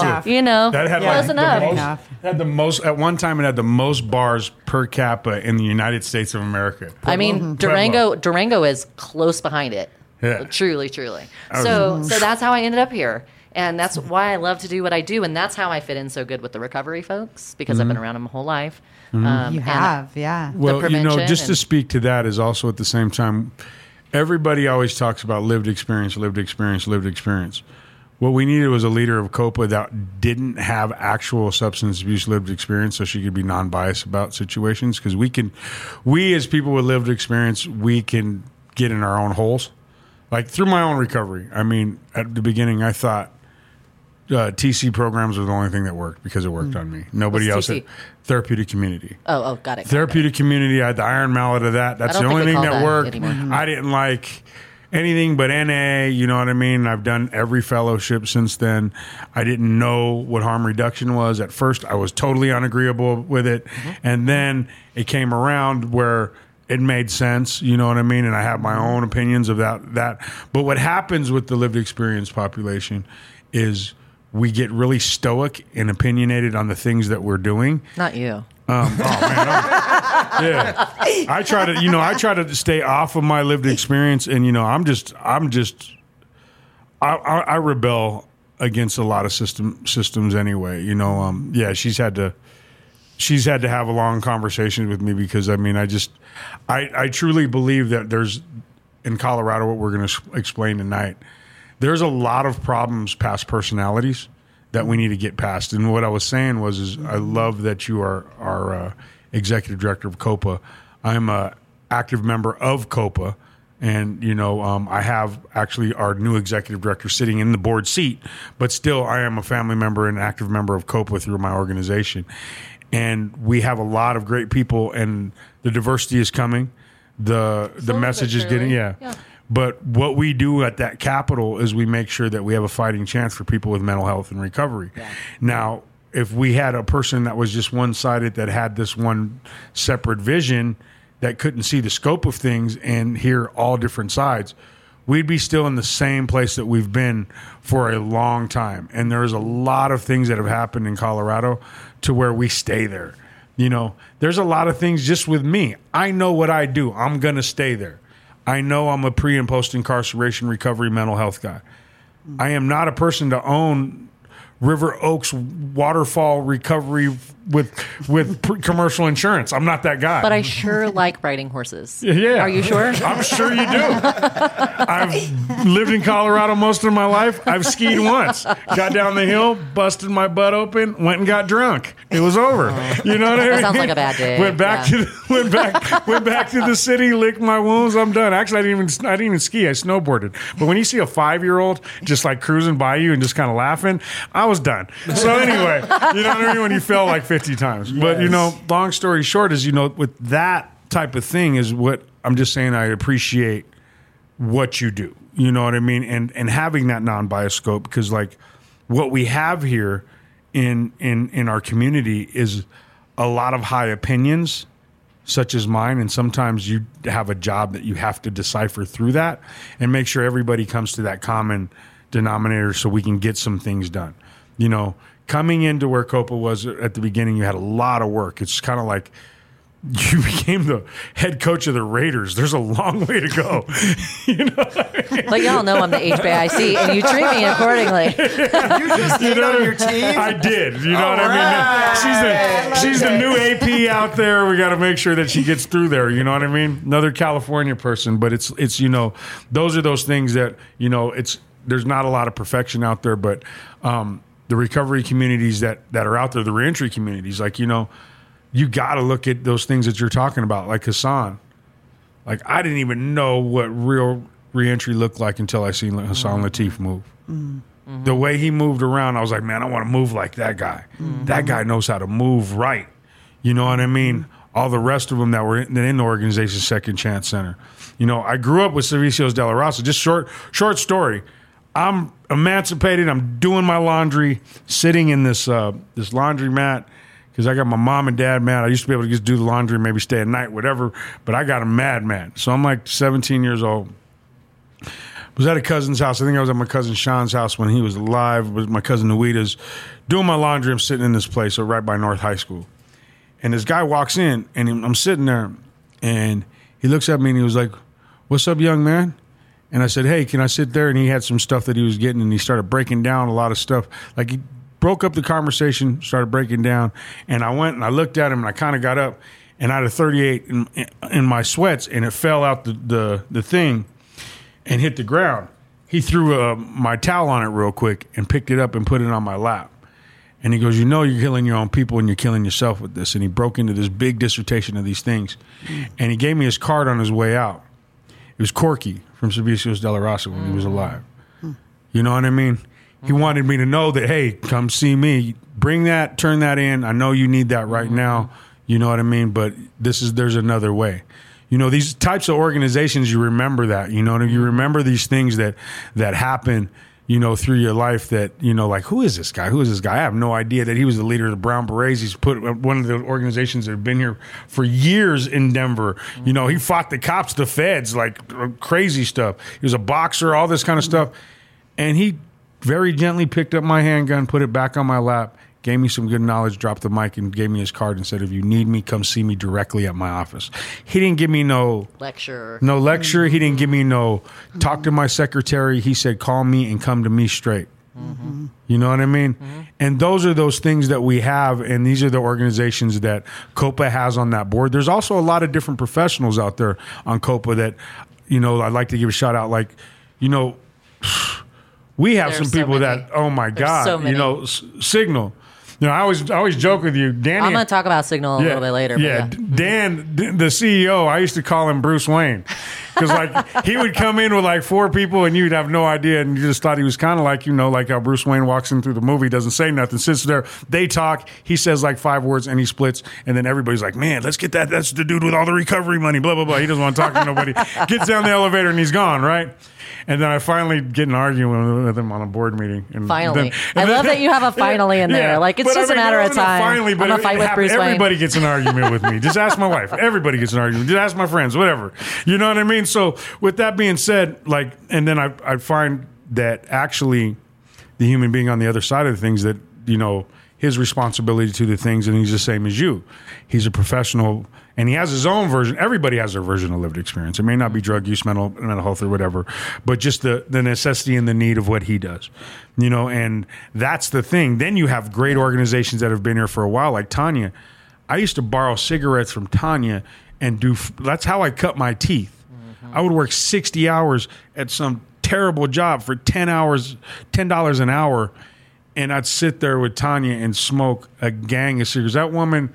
enough. you know, That had Yeah, close like enough. most, Enough. had the most at one time. It had the most bars per capita in the United States of America. I mean, Durango Durango is close behind it. Yeah. Truly, truly. So so that's how I ended up here. And that's why I love to do what I do, and that's how I fit in so good with the recovery folks because I've been around them my whole life. Um, you have, yeah. Well, you know, prevention just to speak to that is also at the same time, everybody always talks about lived experience, lived experience, lived experience. What we needed was a leader of COPA that didn't have actual substance abuse lived experience, so she could be non-biased about situations. Because we can, we as people with lived experience, we can get in our own holes. Like through my own recovery. I mean, at the beginning, I thought uh, TC programs were the only thing that worked because it worked on me. Nobody What's else. TC? Had, therapeutic community Oh, oh, got it. got it. therapeutic community. I had the iron mallet of that. That's the only thing that that worked. anymore. I didn't like anything but NA. You know what I mean? I've done every fellowship since then. I didn't know what harm reduction was at first. I was totally unagreeable with it, Mm-hmm. and then it came around where. It made sense, you know what I mean, and I have my Mm-hmm. own opinions of that. That, but what happens with the lived experience population is we get really stoic and opinionated on the things that we're doing, Not you. Um, *laughs* oh man, I'm- yeah. I try to, you know, I try to stay off of my lived experience, and you know, I'm just, I'm just, I, I, I rebel against a lot of system systems anyway. You know, um, yeah, she's had to, she's had to have a long conversation with me because I mean, I just, I, I truly believe that there's in Colorado what we're going to explain tonight. There's a lot of problems past personalities that we need to get past. And what I was saying was, is I love that you are our uh, executive director of COPA. I'm a active member of COPA. And you know, um, I have actually our new executive director sitting in the board seat, but still, I am a family member and active member of COPA through my organization and we have a lot of great people and the diversity is coming the the message is getting yeah. Yeah. But what we do at that capital is we make sure that we have a fighting chance for people with mental health and recovery now if we had a person that was just one-sided that had this one separate vision that couldn't see the scope of things and hear all different sides we'd be still in the same place that we've been for a long time. And there's a lot of things that have happened in Colorado to where we stay there. You know, there's a lot of things just with me. I know what I do. I'm going to stay there. I know I'm a pre and post incarceration recovery mental health guy. I am not a person to own River Oaks waterfall recovery with with commercial insurance. I'm not that guy. But I sure like riding horses. *laughs* Yeah. Are you sure? I'm sure you do. I've lived in Colorado most of my life. I've skied once. Got down the hill, busted my butt open, went and got drunk. It was over. Oh. You know what I mean? sounds like a bad day. Went back Yeah. to the, went back went back to the city, licked my wounds. I'm done. Actually, I didn't even I didn't even ski. I snowboarded. But when you see a five year old just like cruising by you and just kind of laughing, I was done. So anyway, you know what I mean? When you fell like 50 times. But you know, long story short is you know with that type of thing is what I'm just saying I appreciate what you do. You know what I mean? And and having that non-biased scope because like what we have here in in in our community is a lot of high opinions such as mine and sometimes you have a job that you have to decipher through that and make sure everybody comes to that common denominator so we can get some things done you know coming into where copa was at the beginning you had a lot of work it's kind of like *laughs* you became the head coach of the Raiders. There's a long way to go. *laughs* you know, But y'all know I'm the HBIC, and you treat me accordingly. *laughs* You just hate know on your team. I did. You know what I mean? She's the she's the new AP out there. We got to make sure that she gets through there. You know what I mean? Another California person, but it's it's you know those are those things that you know it's there's not a lot of perfection out there, but um, the recovery communities that that are out there, the reentry communities, like you know, you got to look at those things that you're talking about, like Hassan. Like I didn't even know what real reentry looked like until I seen Hassan mm-hmm. Latif move. Mm-hmm. The way he moved around, I was like, man, I want to move like that guy. Mm-hmm. That guy knows how to move right. You know what I mean? All the rest of them that were in, in the organization, Second Chance Center. You know, I grew up with Servicios de la Raza. Just short, short story. I'm emancipated. I'm doing my laundry, sitting in this uh, this laundry mat because I got my mom and dad mad. I used to be able to just do the laundry, maybe stay at night, whatever. But I got them mad, mad. So I'm like 17 years old. Was at a cousin's house. I think I was at my cousin Sean's house when he was alive. It was my cousin Nuita's doing my laundry. I'm sitting in this place, so right by North High School. And this guy walks in, and I'm sitting there, and he looks at me and he was like, "What's up, young man?" And I said, "Hey, can I sit there?" And he had some stuff that he was getting, and he started breaking down a lot of stuff. Like he broke up the conversation, started breaking down, and I went and I looked at him, and I kind of got up, and I had a 38 in, in my sweats, and it fell out the the, the thing, and hit the ground. He threw uh, my towel on it real quick and picked it up and put it on my lap. And he goes, You know, you're killing your own people and you're killing yourself with this. And he broke into this big dissertation of these things. And he gave me his card on his way out. It was Corky from Servicios de la Raza when he was mm-hmm. alive. You know what I mean? He mm-hmm. wanted me to know that, hey, come see me. Bring that, turn that in. I know you need that right now. Mm-hmm. You know what I mean? But this is, there's another way. You know, these types of organizations, you remember that. You know, you remember these things that, that happen you know, through your life that, you know, like, who is this guy? Who is this guy? I have no idea that he was the leader of the Brown Berets. He's put one of the organizations that have been here for years in Denver. You know, he fought the cops, the feds, like uh, crazy stuff. He was a boxer, all this kind of stuff. And he very gently picked up my handgun, put it back on my lap, gave me some good knowledge, dropped the mic, and gave me his card and said, if you need me, come see me directly at my office. He didn't give me no Lecture. no lecture. He didn't give me no talk to my secretary. He said, call me and come to me straight. Mm-hmm. You know what I mean? Mm-hmm. And those are those things that we have, and these are the organizations that COPA has on that board. There's also a lot of different professionals out there on COPA that, you know, I'd like to give a shout out. Like, you know, *sighs* we have There's some people many. that, oh my There's God, so you know, S- Signal. You know, I always, I always joke with you, Danny. I'm going to talk about Signal a little bit later. but Yeah, Dan, the CEO, I used to call him Bruce Wayne because like *laughs* he would come in with like four people and you'd have no idea and you just thought he was kind of like you know like how Bruce Wayne walks in through the movie, doesn't say nothing, sits there, they talk, he says like five words and he splits, and then everybody's like, man, let's get that. That's the dude with all the recovery money, blah blah blah. He doesn't want to talk to nobody. *laughs* Gets down the elevator and he's gone, right? And then I finally get an argument with him on a board meeting. And Finally. then- I and love that you have a *laughs* finally in there. Like, it's just a matter of time. Finally, but I'm gonna fight with Bruce Wayne. Everybody gets an argument with me. Just ask my wife. Everybody gets an argument. Just ask my friends. Whatever. You know what I mean? So with that being said, like, and then I I find that actually the human being on the other side of the things that you know his responsibility to the things, and he's the same as you. He's a professional, and he has his own version. Everybody has their version of lived experience. It may not be drug use, mental mental health, or whatever, but just the the necessity and the need of what he does. You know, and that's the thing. Then you have great organizations that have been here for a while, like Tanya. I used to borrow cigarettes from Tanya and do. That's how I cut my teeth. Mm-hmm. I would work sixty hours at some terrible job for ten hours, ten dollars an hour, and I'd sit there with Tanya and smoke a gang of cigarettes. That woman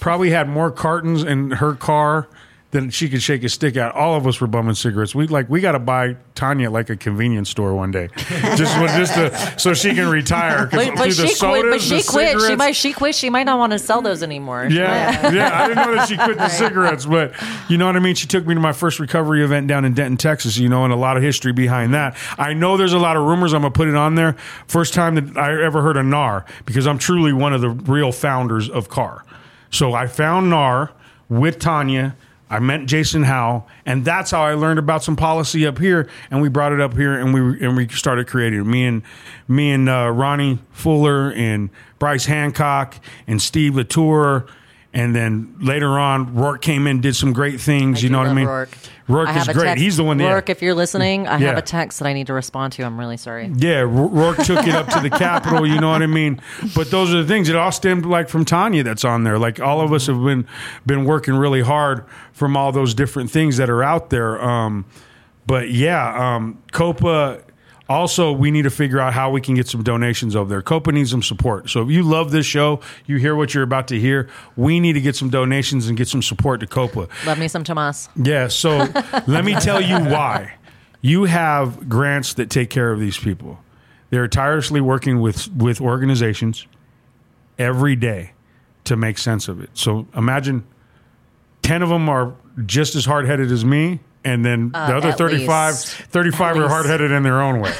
probably had more cartons in her car that she could shake a stick at. All of us were bumming cigarettes. We like we got to buy Tanya like a convenience store one day, *laughs* just just to, so she can retire. But, but through the she quit. But she the quit. She might. She quit. She might not want to sell those anymore. yeah, yeah. I didn't know that she quit the *laughs* cigarettes, but you know what I mean. She took me to my first recovery event down in Denton, Texas. You know, and a lot of history behind that. I know there's a lot of rumors. I'm gonna put it on there. First time that I ever heard of NAR because I'm truly one of the real founders of CAR. So I found NAR with Tanya. I met Jason Howe, and that's how I learned about some policy up here. And we brought it up here, and we and we started creating it. Me and me and uh, Ronnie Fuller and Bryce Hancock and Steve Latour, and then later on, Rourke came in, did some great things. I you know what I mean? Rourke. Rourke I is great. text- He's the one. that Rourke, if you're listening, I have a text that I need to respond to. I'm really sorry. yeah, Ro- Rourke took it up to the Capitol. You know what I mean? But those are the things. It all stemmed like from Tanya that's on there. Like all of us have been been working really hard from all those different things that are out there. Um, but yeah, um, Copa. Also, we need to figure out how we can get some donations over there. Copa needs some support. So if you love this show, you hear what you're about to hear. We need to get some donations and get some support to Copa. Love me some Tomas. Yeah, so *laughs* let me tell you why. You have grants that take care of these people. They're tirelessly working with with organizations every day to make sense of it. So imagine 10 of them are just as hard-headed as me and then the other Uh, 35 least. 35 At are least. hard-headed in their own way.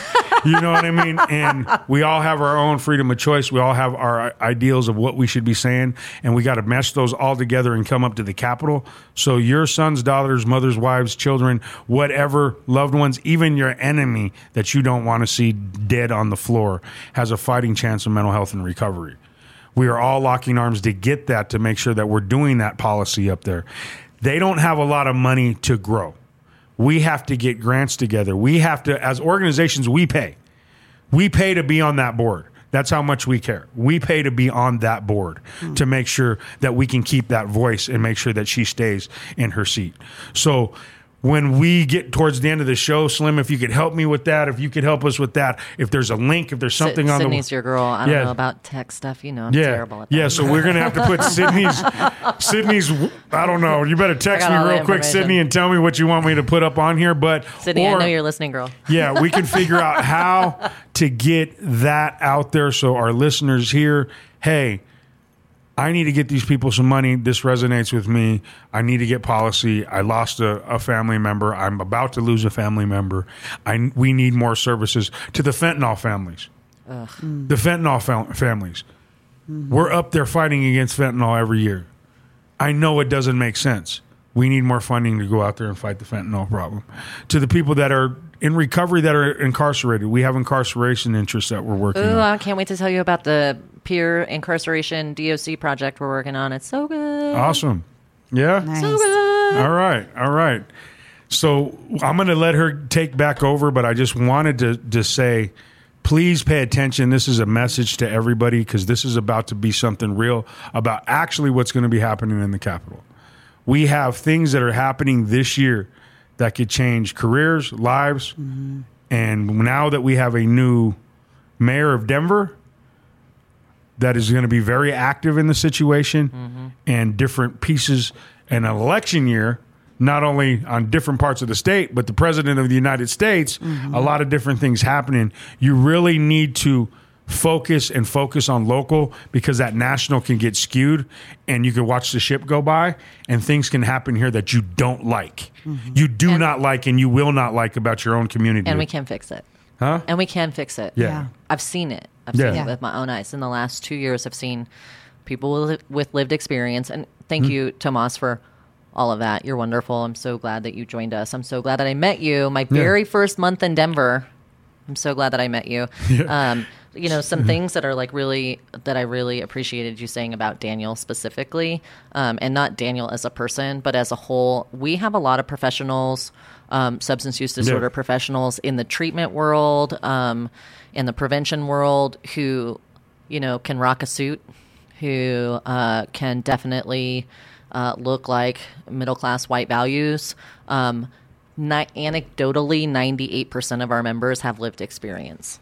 You know what I mean? *laughs* And we all have our own freedom of choice. We all have our ideals of what we should be saying, and we got to mesh those all together and come up to the capital. So your sons, daughters, mothers, wives, children, whatever loved ones, even your enemy that you don't want to see dead on the floor, has a fighting chance of mental health and recovery. We are all locking arms to get that to make sure that we're doing that policy up there. They don't have a lot of money to grow. We have to get grants together. We have to, as organizations, we pay. We pay to be on that board. That's how much we care. We pay to be on that board to make sure that we can keep that voice and make sure that she stays in her seat. So when we get towards the end of the show, Slim, if you could help me with that, if you could help us with that, if there's a link, if there's something on the Sydney's your girl. I don't Yeah. know about tech stuff. You know, I'm yeah, terrible at that. yeah. So we're gonna have to put *laughs* Sydney's, Sydney's. I don't know. You better text me real quick. Sydney, and tell me what you want me to put up on here. But Sydney, or- I know you're listening, girl. yeah, we can figure out *laughs* how to get that out there so our listeners hear, hey, I need to get these people some money. This resonates with me. I need to get policy. I lost a, a family member. I'm about to lose a family member. I, we need more services to the fentanyl families. The fentanyl fam- families. Hmm. We're up there fighting against fentanyl every year. I know it doesn't make sense. We need more funding to go out there and fight the fentanyl problem. To the people that are in recovery that are incarcerated, we have incarceration interests that we're working Ooh, on. I can't wait to tell you about the peer incarceration DOC project we're working on. It's so good. Awesome. Yeah. Nice. So good. All right. All right. So I'm going to let her take back over, but I just wanted to, to say, please pay attention. This is a message to everybody because this is about to be something real about actually what's going to be happening in the Capitol. We have things that are happening this year that could change careers, lives. And now that we have a new mayor of Denver, that is going to be very active in the situation mm-hmm. and different pieces. And an election year, not only on different parts of the state, but the president of the United States, mm-hmm. a lot of different things happening. You really need to focus and focus on local because that national can get skewed and you can watch the ship go by and things can happen here that you don't like. You do not like and you will not like about your own community. And we can fix it. Huh? And we can fix it. Yeah. Yeah. I've seen it. I've Yeah. seen it with my own eyes. In the last two years, I've seen people with, lived experience. And thank Hmm. you, Tomas, for all of that. You're wonderful. I'm so glad that you joined us. I'm so glad that I met you. My very first month in Denver. I'm so glad that I met you. *laughs* Um, you know, some things that are like really that I really appreciated you saying about Daniel specifically, um, and not Daniel as a person, but as a whole. We have a lot of professionals, um, substance use disorder professionals in the treatment world, um, in the prevention world, who, you know, can rock a suit, who uh, can definitely uh, look like middle class white values. Um, ni- anecdotally, 98% of our members have lived experience.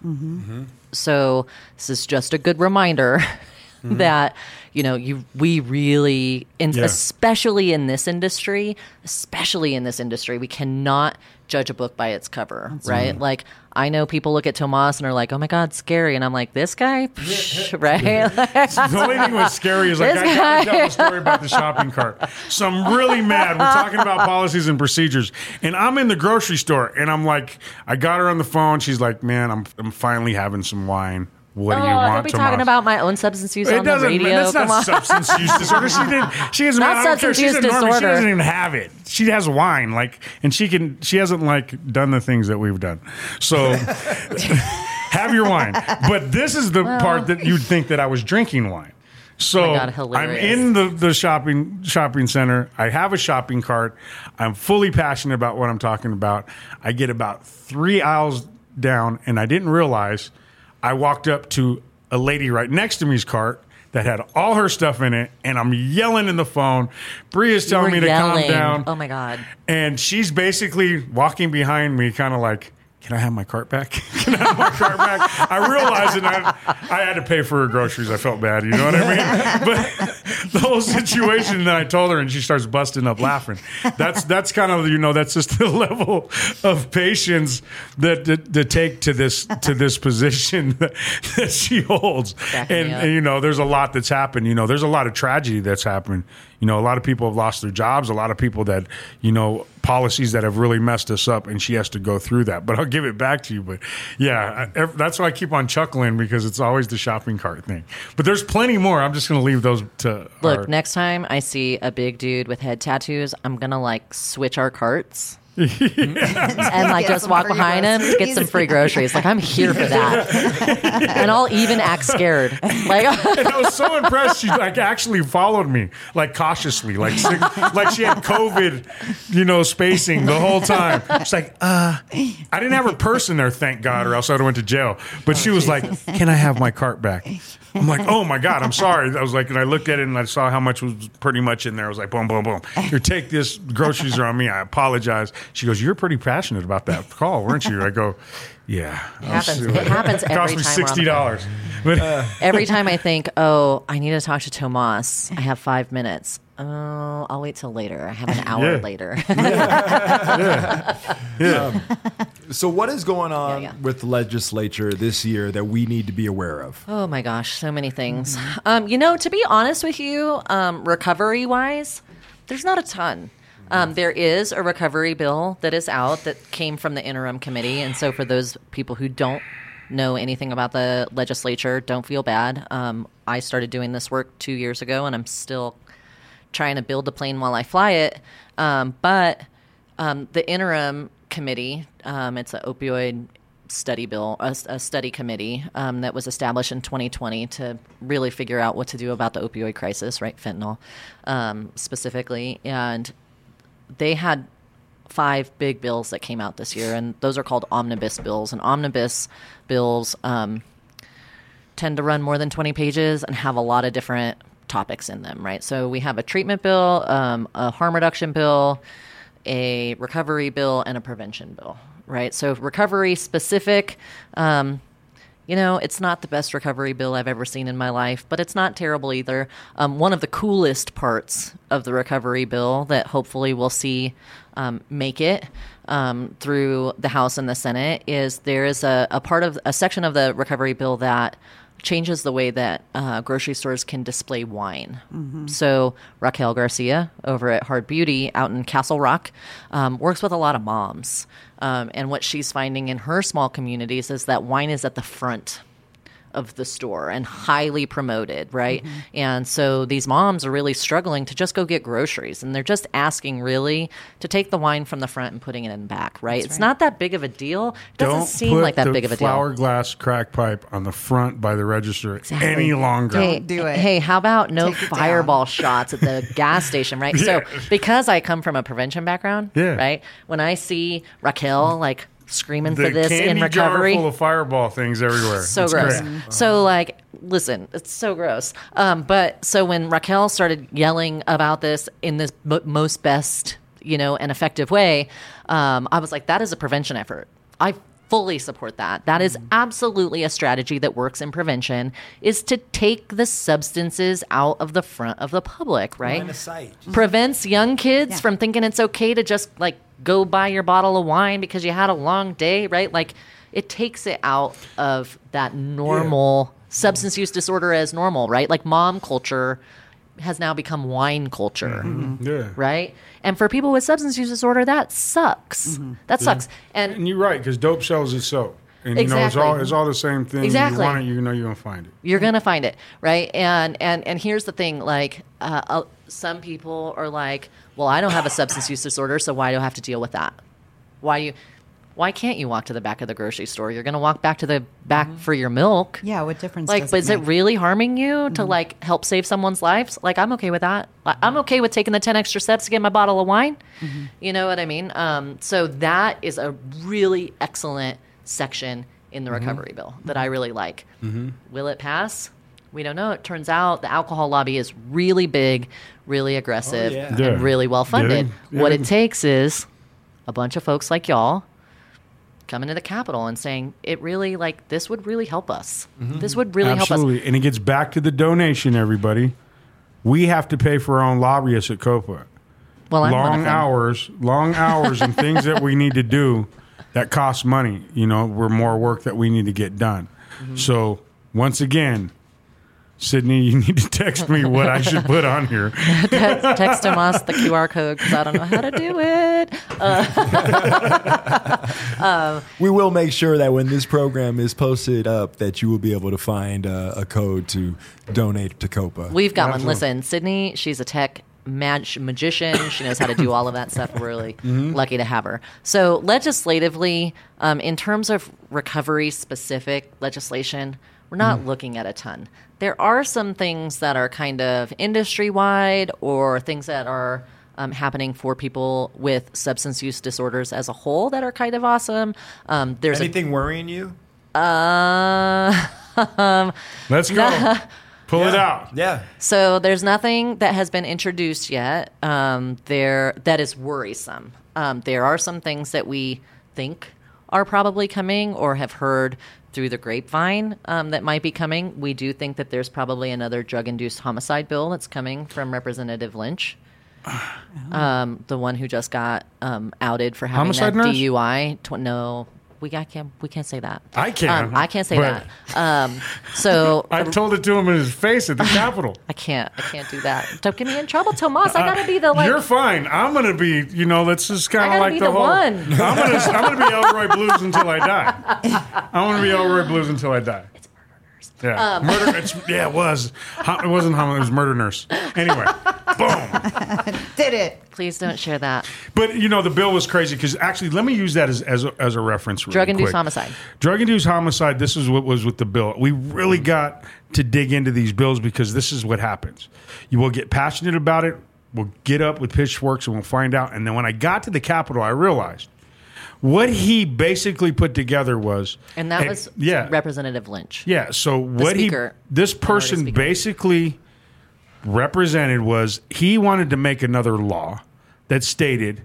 So, this is just a good reminder *laughs* mm-hmm. that, you know, you we really, in, Yeah. especially in this industry, especially in this industry, we cannot judge a book by its cover, right? Like I know people look at Tomas and are like, "Oh my god, scary," and I'm like, "This guy, Psh, right?" *laughs* The only thing was scary is like This I gotta guy- tell the story about the shopping cart. So I'm really mad. We're talking about *laughs* policies and procedures, and I'm in the grocery store, and I'm like, I got her on the phone. She's like, "Man, I'm I'm finally having some wine. What do you Oh, want?" don't be Tomas?" talking about my own substance use It on the doesn't. radio. That's Come not on. substance use *laughs* disorder. She didn't. She. I don't care. substance She's use a normie. She disorder. doesn't even have it. She has wine, like, and she can. She hasn't like done the things that we've done. So. *laughs* have your wine, but this is the part that you'd think that I was drinking wine. So Oh God, I'm hilarious. in the, the shopping shopping center. I have a shopping cart. I'm fully passionate about what I'm talking about. I get about three aisles down, and I didn't realize I walked up to a lady right next to me's cart that had all her stuff in it, and I'm yelling in the phone. Breeah's telling me to yelling. calm down. Oh my god. And she's basically walking behind me, kind of like, "Can I have my cart back? *laughs* Can I have my cart back?" I realized that I, I had to pay for her groceries. I felt bad, you know what I mean? *laughs* But the whole situation, that I told her, and she starts busting up laughing. That's that's kind of you know that's just the *laughs* level of patience that to, take to this to this position that, that she holds. And, and you know, there's a lot that's happened. You know, there's a lot of tragedy that's happened. You know, a lot of people have lost their jobs. A lot of people that you know policies that have really messed us up, and she has to go through that. But I'll give it back to you. But yeah, I, that's why I keep on chuckling because it's always the shopping cart thing. But there's plenty more. I'm just going to leave those to Look, our- next time I see a big dude with head tattoos, I'm gonna like switch our carts. And like Get just walk free behind him, to get some free groceries. Like I'm here for that, *laughs* and I'll even act scared. Like *laughs* and I was so impressed. She like actually followed me, like cautiously, like sick, like she had COVID, you know, spacing the whole time. She's like, uh, I didn't have her purse in there, thank God, or else I'd have went to jail. But she was like, "Can I have my cart back?" I'm like, "Oh my God, I'm sorry." I was like, and I looked at it and I saw how much was pretty much in there. I was like, "Boom, boom, boom." Here, take this. Groceries are on me. I apologize. She goes, "You're pretty passionate about that call, weren't you?" I go, "Yeah." It happens. It happens It every cost me sixty dollars. But every time I think, oh, I need to talk to Tomas. I have five minutes. Oh, I'll wait till later. I have an *laughs* hour Yeah. later. *laughs* yeah. So, what is going on Yeah, yeah. with the legislature this year that we need to be aware of? Oh my gosh, so many things. Mm-hmm. Um, you know, to be honest with you, um, recovery wise, there's not a ton. Um, there is a recovery bill that is out that came from the interim committee. And so, for those people who don't know anything about the legislature, don't feel bad. Um, I started doing this work two years ago, and I'm still trying to build a plane while I fly it. Um, but um, the interim committee, um, it's an opioid study bill, a, a study committee um, that was established in 2020 to really figure out what to do about the opioid crisis, right? Fentanyl um, specifically. And they had five big bills that came out this year, and those are called omnibus bills. And omnibus bills um, tend to run more than 20 pages and have a lot of different topics in them, right? So we have a treatment bill, um, a harm reduction bill, a recovery bill, and a prevention bill, right? So recovery specific. Um, you know, it's not the best recovery bill I've ever seen in my life, but it's not terrible either. Um, one of the coolest parts of the recovery bill that hopefully we'll see um, make it um, through the House and the Senate is there is a, a part of a section of the recovery bill that changes the way that uh, grocery stores can display wine. So Raquel Garcia over at Hard Beauty out in Castle Rock um, works with a lot of moms, um, and what she's finding in her small communities is that wine is at the front of the store and highly promoted, right? Mm-hmm. And so these moms are really struggling to just go get groceries and they're just asking really to take the wine from the front and putting it in the back, right? it's not that big of a deal. It doesn't Don't seem like that big of a flower deal. glass crack pipe on the front by the register any longer. Hey, do it. Hey, how about no Take fireball shots at the gas station, right? *laughs* So, because I come from a prevention background, Yeah. right? When I see Raquel like screaming the for this candy in recovery, jar full of fireball things everywhere. so It's gross. great. So like, listen, it's so gross. Um, but so when Raquel started yelling about this in this m- most best, you know, and effective way, um, I was like, that is a prevention effort. I fully support that. That is mm-hmm. absolutely a strategy that works in prevention is to take the substances out of the front of the public, right? Line of sight. Prevents young kids Yeah. from thinking it's okay to just like go buy your bottle of wine because you had a long day, right? Like it takes it out of that normal substance use disorder as normal, right? Like mom culture has now become wine culture Yeah. right? And for people with substance use disorder, that sucks. That sucks. And And you're right because dope sells itself. And you know it's all it's all the same thing. Exactly. You want it, you know you're gonna find it. you're gonna find it, right? And and and here's the thing: like, uh, uh, some people are like, "Well, I don't have a substance use disorder, so why do I have to deal with that? Why do you?" Why can't you walk to the back of the grocery store? You're going to walk back to the back mm-hmm. for your milk. Yeah, what difference Like, does but it is it really harming you to mm-hmm. like help save someone's lives? Like, I'm okay with that. I- I'm okay with taking the 10 extra steps to get my bottle of wine. Mm-hmm. You know what I mean? Um, so that is a really excellent section in the recovery bill that I really like. Will it pass? We don't know. It turns out the alcohol lobby is really big, really oh, aggressive, yeah. Yeah. and really well funded. Yeah. What it takes is a bunch of folks like y'all coming to the Capitol and saying it really like this would really help us. This would really help us. Absolutely. And it gets back to the donation, everybody. We have to pay for our own lobbyists at COPA. Well, I'm long hours, long hours, and things that we need to do that cost money. You know, we're more work that we need to get done. Mm-hmm. So once again, Sydney, you need to text me what I should put on here. *laughs* text, text him us the QR code because I don't know how to do it. *laughs* We will make sure that when this program is posted up, that you will be able to find uh, a code to donate to COPA. We've got one. Absolutely. Listen, Sydney, she's a tech mag- magician. She knows how to do all of that stuff. We're really lucky to have her. So, legislatively, um, in terms of recovery specific legislation, we're not looking at a ton. There are some things that are kind of industry wide or things that are um, happening for people with substance use disorders as a whole that are kind of awesome. Um, there's Anything worrying you? a. *laughs* Uh, Let's go. *laughs* Pull it out. Yeah. So there's nothing that has been introduced yet. Um, there that is worrisome. Um, there are some things that we think are probably coming or have heard through the grapevine um, that might be coming. We do think that there's probably another drug-induced homicide bill that's coming from Representative Lynch, *sighs* um, the one who just got um, outed for having Homicide that nurse? DUI. Tw- no, we got, can't we can't say that. I can. Um, I can't say that. Um, *laughs* so I told it to him in his face at the *sighs* Capitol. I can't. I can't do that. Don't get me in trouble, Tomas. I gotta be the like. You're fine. I'm gonna be, you know, let's just kind of like be the, the whole. one. I'm gonna, I'm gonna be *laughs* Elroy Blues until I die. I'm gonna be Elroy Blues until I die. It's murder nurse. Yeah, Um, murder. It's, yeah, it was. Hom- It wasn't Hom- It was murder nurse. Anyway, *laughs* boom. Did it. Please don't share that. But you know, the bill was crazy because actually, let me use that as as a, as a reference. Really Drug-induced quick. homicide. Drug-induced homicide. This is what was with the bill. We really got to dig into these bills because this is what happens. You will get passionate about it. We'll get up with pitchforks and we'll find out. And then when I got to the Capitol, I realized what he basically put together was, And that was yeah, Representative Lynch. yeah. So what speaker, he this person basically represented was he wanted to make another law that stated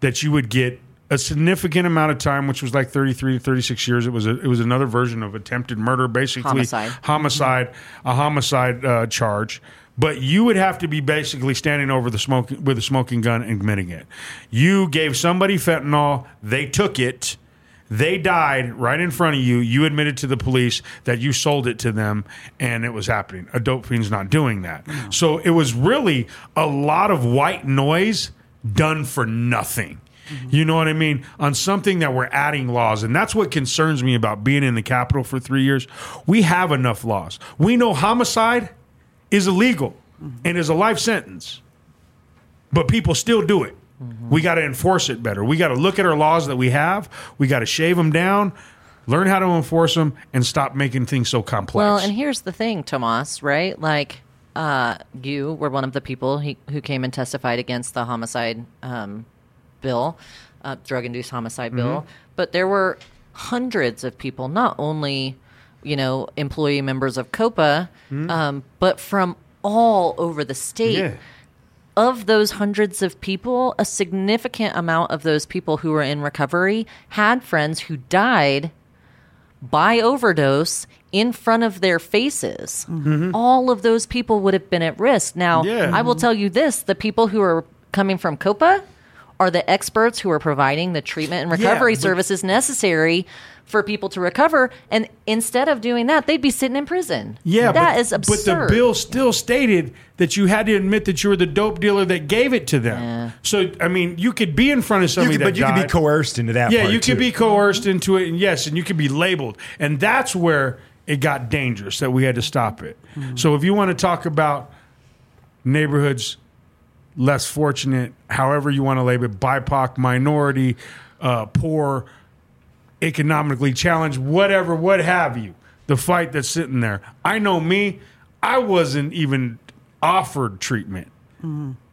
that you would get a significant amount of time, which was like 33 to 36 years. It was a, it was another version of attempted murder, basically Homicide. homicide, a homicide uh, charge. But you would have to be basically standing over the smoke with a smoking gun and admitting it. You gave somebody fentanyl, they took it. They died right in front of you. You admitted to the police that you sold it to them and it was happening. A dope fiend's not doing that. So it was really a lot of white noise done for nothing. Mm-hmm. You know what I mean? On something that we're adding laws. And that's what concerns me about being in the Capitol for three years. We have enough laws. We know homicide is illegal and is a life sentence, but people still do it. We got to enforce it better. We got to look at our laws that we have. We got to shave them down, learn how to enforce them, and stop making things so complex. Well, and here's the thing, Tomas. Right? Like, uh, you were one of the people he, who came and testified against the homicide um, bill, uh, drug-induced homicide bill. Mm-hmm. But there were hundreds of people, not only you know employee members of COPA, um, but from all over the state. Mm-hmm. Yeah. of those hundreds of people, a significant amount of those people who were in recovery had friends who died by overdose in front of their faces. All of those people would have been at risk. Now, Yeah. I will tell you this the people who are coming from COPA are the experts who are providing the treatment and recovery but- services necessary for people to recover. And instead of doing that, they'd be sitting in prison. Yeah, that but, is absurd. But the bill still stated that you had to admit that you were the dope dealer that gave it to them. Yeah. So I mean, you could be in front of You somebody could, that but you could be coerced into that. Yeah, part, you could be coerced into it, and yes, and you could be labeled, and that's where it got dangerous. That we had to stop it. So if you want to talk about neighborhoods less fortunate, however you want to label it, BIPOC, minority, uh, poor, economically challenged, whatever, what have you, the fight that's sitting there. I know me, I wasn't even offered treatment.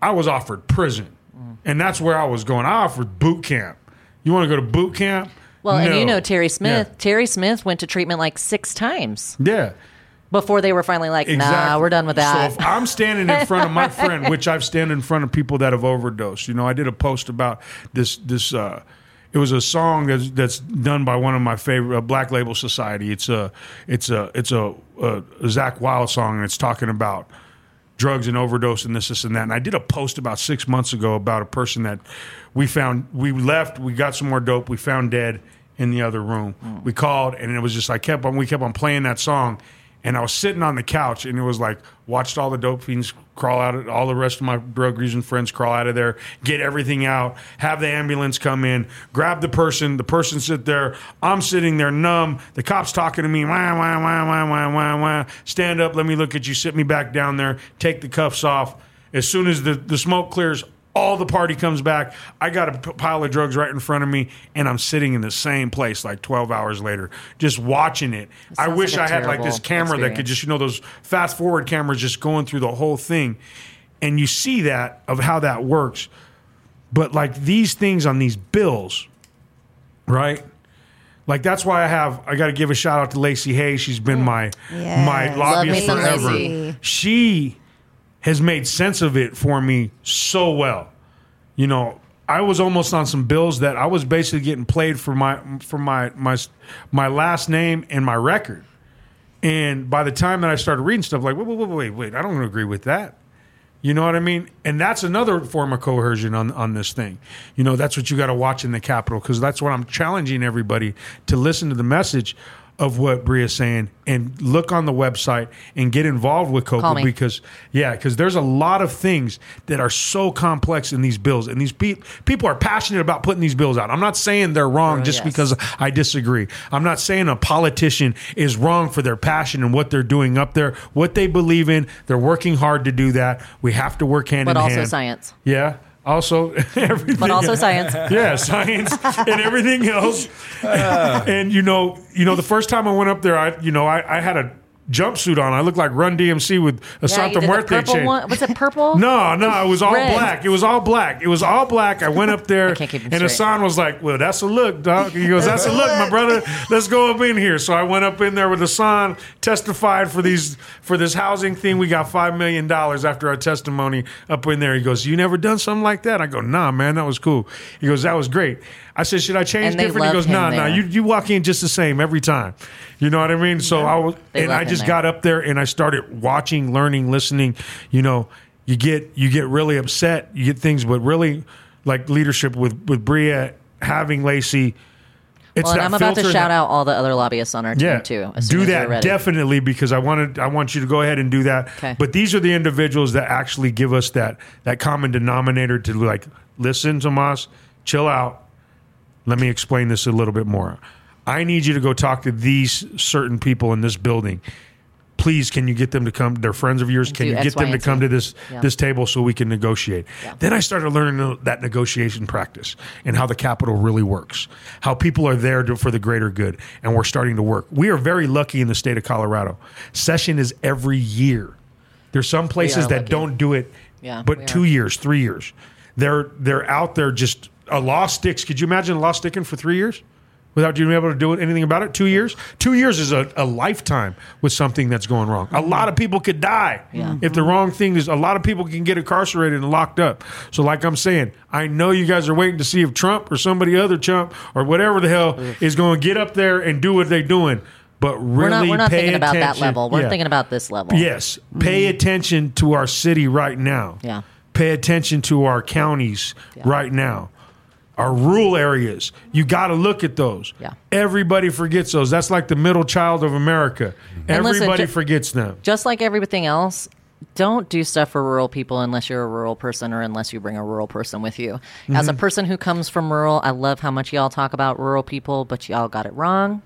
I was offered prison. And that's where I was going. I offered boot camp. You want to go to boot camp? well, and you know Terry Smith. Yeah. Terry Smith went to treatment like six times Yeah. before they were finally like, nah, Exactly. we're done with that. So if I'm standing in front of my friend, *laughs* which I've stand in front of people that have overdosed. You know, I did a post about this. This uh, it was a song that's that's done by one of my favorite uh, Black Label Society. It's a it's a it's a, a, Zakk Wylde song, and it's talking about drugs and overdose and this, this, and that. And I did a post about six months ago about a person that we found. We left. We got some more dope. We found dead in the other room. We called, and it was just I kept on. We kept on playing that song, and I was sitting on the couch, and it was like watched all the dope fiends crawl out. All the rest of my drug using friends crawl out of there, get everything out, have the ambulance come in, grab the person. The person sit there. I'm sitting there numb. The cops talking to me. Wah wah wah wah wah wah wah. Stand up. Let me look at you. Sit me back down there. Take the cuffs off. As soon as the, the smoke clears, all the party comes back. I got a p- pile of drugs right in front of me, and I'm sitting in the same place like 12 hours later, just watching it. I wish like I had like this camera that could just, you know, those fast forward cameras just going through the whole thing. And you see that of how that works. But like these things on these bills, right? Like that's why I have I got to give a shout out to Lacey Hayes. She's been my Yes. my lobbyist forever. Lacey. She has made sense of it for me so well. You know, I was almost on some bills that I was basically getting played for my for my my my last name and my record. And by the time that I started reading stuff, like wait wait wait wait wait, I don't agree with that. You know what I mean? And that's another form of coercion on, on this thing. You know, that's what you got to watch in the Capitol because that's what I'm challenging everybody to listen to the message of what Breeah's saying and look on the website and get involved with COPA because, yeah, because there's a lot of things that are so complex in these bills. And these pe- people are passionate about putting these bills out. I'm not saying they're wrong Oh, just yes. because I disagree. I'm not saying a politician is wrong for their passion and what they're doing up there, what they believe in. They're working hard to do that. We have to work hand but in hand. But also science. Yeah. Also, *laughs* everything. But also science. Yeah, science and everything else. *laughs* Uh. and you know, you know, the first time I went up there, I, you know, I, I had a jumpsuit on. I looked like Run DMC with a Yeah, Santa you did the Muerte chain. one. Was it purple? *laughs* No, no, it was all Red. black. It was all black. It was all black. I went up there, *laughs* I can't keep 'em and straight. Hassan was like, "Well, that's a look, dog." He goes, "That's a look, my brother. Let's go up in here." So I went up in there with Hassan, testified for these for this housing thing. We got five million dollars after our testimony up in there. He goes, "You never done something like that?" I go, "Nah, man, that was cool." He goes, "That was great." I said, "Should I change And they different?" He love goes, him "Nah, nah. there. You you walk in just the same every time." You know what I mean? So I was, They and love I him just there. got up there and I started watching, learning, listening. You know, you get you get really upset, you get things, but really like leadership with with Breeah having Lacey. It's Well, and that I'm about to filter shout that- out all the other lobbyists on our team yeah, too. as soon do as that ready. definitely because I wanted I want you to go ahead and do that. Okay. But these are the individuals that actually give us that that common denominator to like listen, Tomas, chill out. Let me explain this a little bit more. I need you to go talk to these certain people in this building. Please, can you get them to come? They're friends of yours. Can do you X, get them Y, to come to this Yeah. this table so we can negotiate? Yeah. Then I started learning that negotiation practice and how the capital really works, how people are there to, for the greater good, and we're starting to work. We are very lucky in the state of Colorado. Session is every year. There's some places that lucky. don't do it, Yeah, but two years, three years. They're they're out there just a law sticks. Could you imagine a law sticking for three years? without you being able to do anything about it? Two years? Two years is a, a lifetime with something that's going wrong. A lot of people could die Yeah. if the wrong thing is. A lot of people can get incarcerated and locked up. So, like I'm saying, I know you guys are waiting to see if Trump or somebody other Trump or whatever the hell is going to get up there and do what they're doing. But really, we're not we're not thinking about that level. We're Yeah. thinking about this level. Yes. Pay mm-hmm. attention to our city right now. Yeah. Pay attention to our counties right now. Our rural areas. You got to look at those. Yeah. Everybody forgets those. That's like the middle child of America. And listen, Everybody ju- forgets them. just like everything else, don't do stuff for rural people unless you're a rural person or unless you bring a rural person with you. As Mm-hmm. a person who comes from rural, I love how much y'all talk about rural people, but y'all got it wrong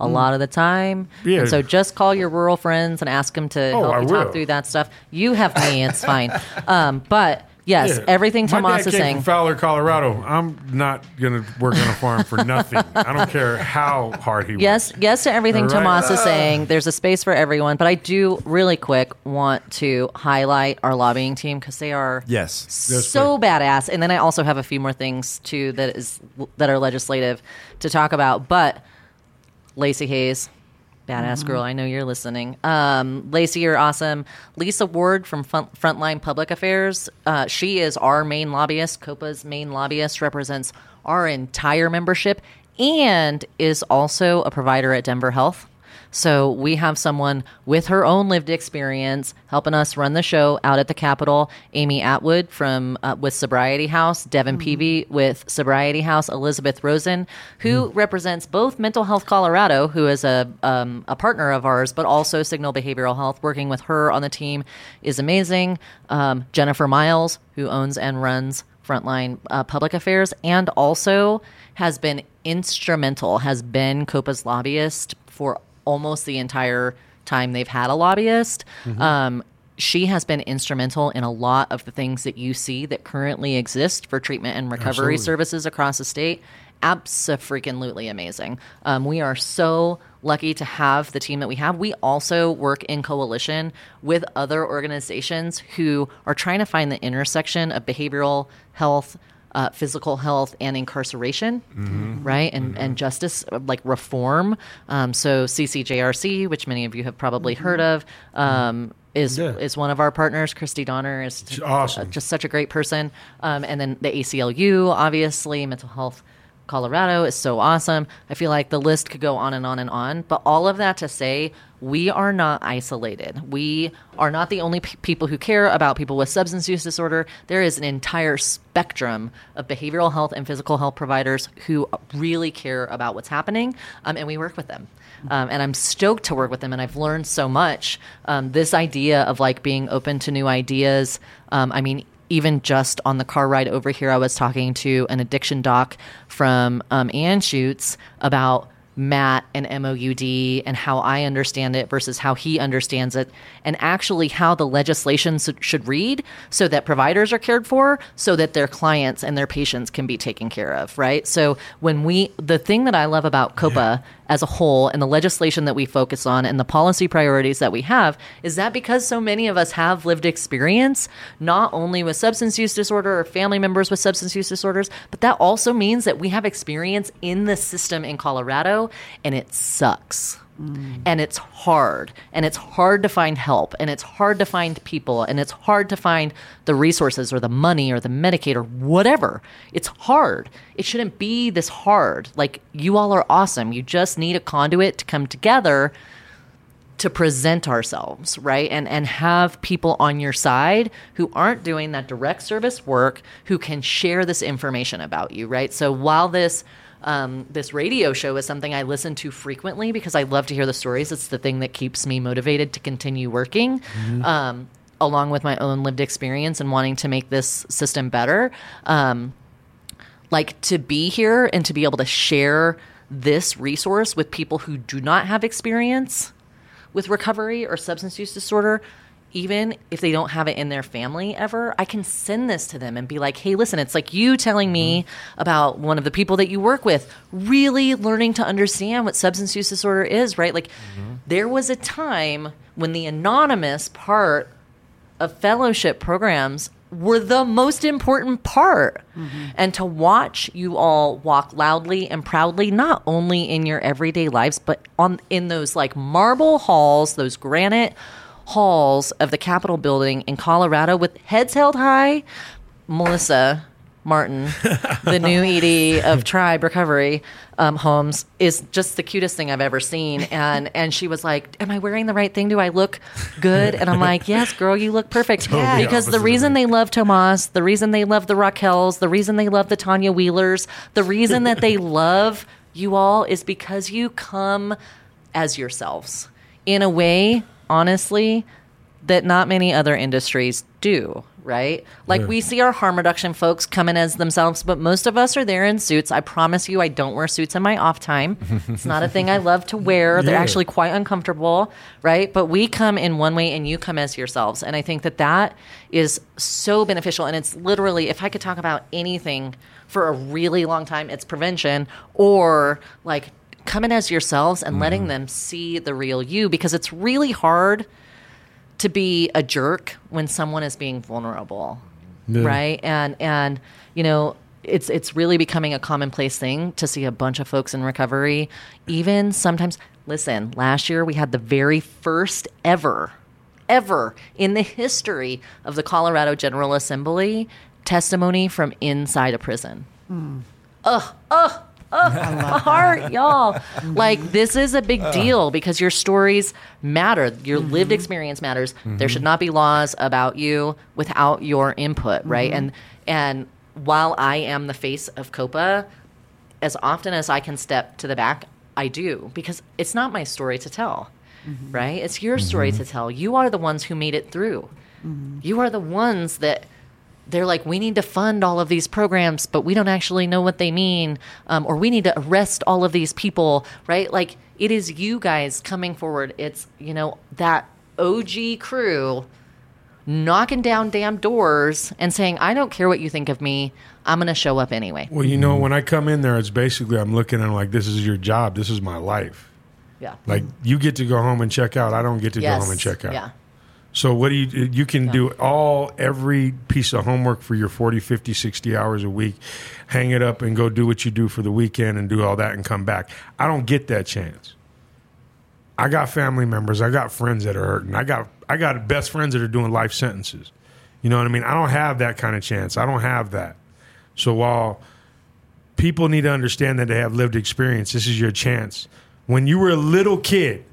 a lot of the time. Mm. Yeah. And so just call your rural friends and ask them to Oh, help you talk through that stuff. You have me, it's fine. *laughs* Um, but yes, Yeah. everything My Tomas dad is came saying. from Fowler, Colorado. I'm not going to work on a farm for *laughs* nothing. I don't care how hard he Yes, works. yes to everything All right. Tomas is ah. saying. There's a space for everyone, but I do really quick want to highlight our lobbying team because they are Yes. so badass. And then I also have a few more things too that is that are legislative to talk about. But Lacey Hayes, badass girl, I know you're listening. Um, Lacey, you're awesome. Lisa Ward from Front, Frontline Public Affairs. Uh, she is our main lobbyist. COPA's main lobbyist represents our entire membership and is also a provider at Denver Health. So we have someone with her own lived experience helping us run the show out at the Capitol. Amy Atwood from uh, with Sobriety House, Devin Peavy with Sobriety House, Elizabeth Rosen, who represents both Mental Health Colorado, who is a um, a partner of ours, but also Signal Behavioral Health. Working with her on the team is amazing. Um, Jennifer Miles, who owns and runs Frontline uh, Public Affairs, and also has been instrumental, has been COPA's lobbyist for almost the entire time they've had a lobbyist. Um, she has been instrumental in a lot of the things that you see that currently exist for treatment and recovery Absolutely. services across the state. Abso-freaking-lutely amazing. Um, we are so lucky to have the team that we have. We also work in coalition with other organizations who are trying to find the intersection of behavioral health, uh, physical health, and incarceration, right? And and justice, like reform. Um, so CCJRC, which many of you have probably heard of. Um, is, Yeah. is one of our partners. Christie Donner is awesome. just such a great person. Um, and then the ACLU, obviously, Mental Health Colorado is so awesome. I feel like the list could go on and on and on. But all of that to say, we are not isolated. We are not the only p- people who care about people with substance use disorder. There is an entire spectrum of behavioral health and physical health providers who really care about what's happening, um, and we work with them. Um, and I'm stoked to work with them, and I've learned so much. Um, this idea of like being open to new ideas. Um, I mean, even just on the car ride over here, I was talking to an addiction doc from um, Anschutz about MAT and MOUD and how I understand it versus how he understands it, and actually how the legislation should read so that providers are cared for, so that their clients and their patients can be taken care of, right? So when we, the thing that I love about COPA as a whole and the legislation that we focus on and the policy priorities that we have is that because so many of us have lived experience, not only with substance use disorder or family members with substance use disorders, but that also means that we have experience in the system in Colorado and it sucks. Mm. And it's hard, and it's hard to find help, and it's hard to find people, and it's hard to find the resources or the money or the Medicaid or whatever. It's hard. It shouldn't be this hard. Like, you all are awesome. You just need a conduit to come together to present ourselves, right? And and have people on your side who aren't doing that direct service work who can share this information about you, right? So while this um, this radio show is something I listen to frequently because I love to hear the stories. It's the thing that keeps me motivated to continue working, um, along with my own lived experience and wanting to make this system better. Um, like to be here and to be able to share this resource with people who do not have experience with recovery or substance use disorder even if they don't have it in their family ever i can send this to them and be like hey listen it's like you telling me mm-hmm. about one of the people that you work with really learning to understand what substance use disorder is right? Like mm-hmm. there was a time when the anonymous part of fellowship programs were the most important part. Mm-hmm. And to watch you all walk loudly and proudly, not only in your everyday lives, but on in those like marble halls, those granite halls of the Capitol building in Colorado with heads held high. Melissa Martin, *laughs* the new ED of Tribe Recovery um, Homes, is just the cutest thing I've ever seen. And and she was like, "Am I wearing the right thing? Do I look good?" And I'm like, "Yes, girl, you look perfect." Totally because the reason they love Tomas, the reason they love the Raquels, the reason they love the Tanya Wheelers, the reason that they *laughs* love you all is because you come as yourselves in a way, honestly, that not many other industries do, right? Like we see our harm reduction folks come in as themselves, but most of us are there in suits. I promise you, I don't wear suits in my off time. It's not a thing I love to wear. *laughs* They're Yeah. actually quite uncomfortable, right? But we come in one way and you come as yourselves. And I think that that is so beneficial. And it's literally, if I could talk about anything for a really long time, it's prevention or like coming as yourselves and letting mm-hmm. them see the real you because it's really hard to be a jerk when someone is being vulnerable right? And and you know it's it's really becoming a commonplace thing to see a bunch of folks in recovery. Even sometimes listen last year we had the very first ever ever in the history of the Colorado General Assembly testimony from inside a prison. Mm. My *laughs* heart, y'all. Like this is a big deal because your stories matter. Your lived experience matters. There should not be laws about you without your input, right? And and while I am the face of COPA, as often as I can step to the back, I do because it's not my story to tell, right? It's your story to tell. You are the ones who made it through. You are the ones that they're like, we need to fund all of these programs, but we don't actually know what they mean, um, or we need to arrest all of these people, right? Like, it is you guys coming forward. It's, you know, that OG crew knocking down damn doors and saying, I don't care what you think of me. I'm going to show up anyway. Well, you know, when I come in there, it's basically I'm looking at 'em like this is your job. This is my life. Yeah. Like you get to go home and check out. I don't get to yes. go home and check out. Yeah. So what do you you can do all every piece of homework for your 40, 50, 60 hours a week, hang it up and go do what you do for the weekend and do all that and come back. I don't get that chance. I got family members, I got friends that are hurting. I got I got best friends that are doing life sentences. You know what I mean? I don't have that kind of chance. I don't have that. So while people need to understand that they have lived experience, this is your chance. When you were a little kid,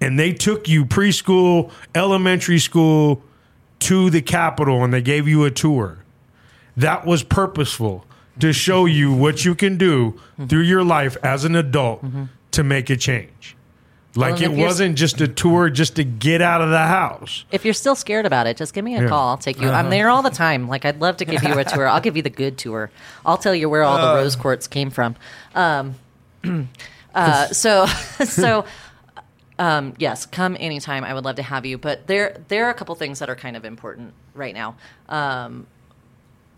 and they took you preschool, elementary school to the Capitol and they gave you a tour. That was purposeful to show you what you can do through your life as an adult to make a change. Like Well, it wasn't just a tour just to get out of the house. If you're still scared about it, just give me a Yeah. call. I'll take you. I'm there all the time. Like I'd love to give you a tour. I'll give you the good tour. I'll tell you where all the rose quartz came from. Um, *clears throat* uh, so, *laughs* so um, yes, come anytime. I would love to have you. But there, there are a couple things that are kind of important right now. Um,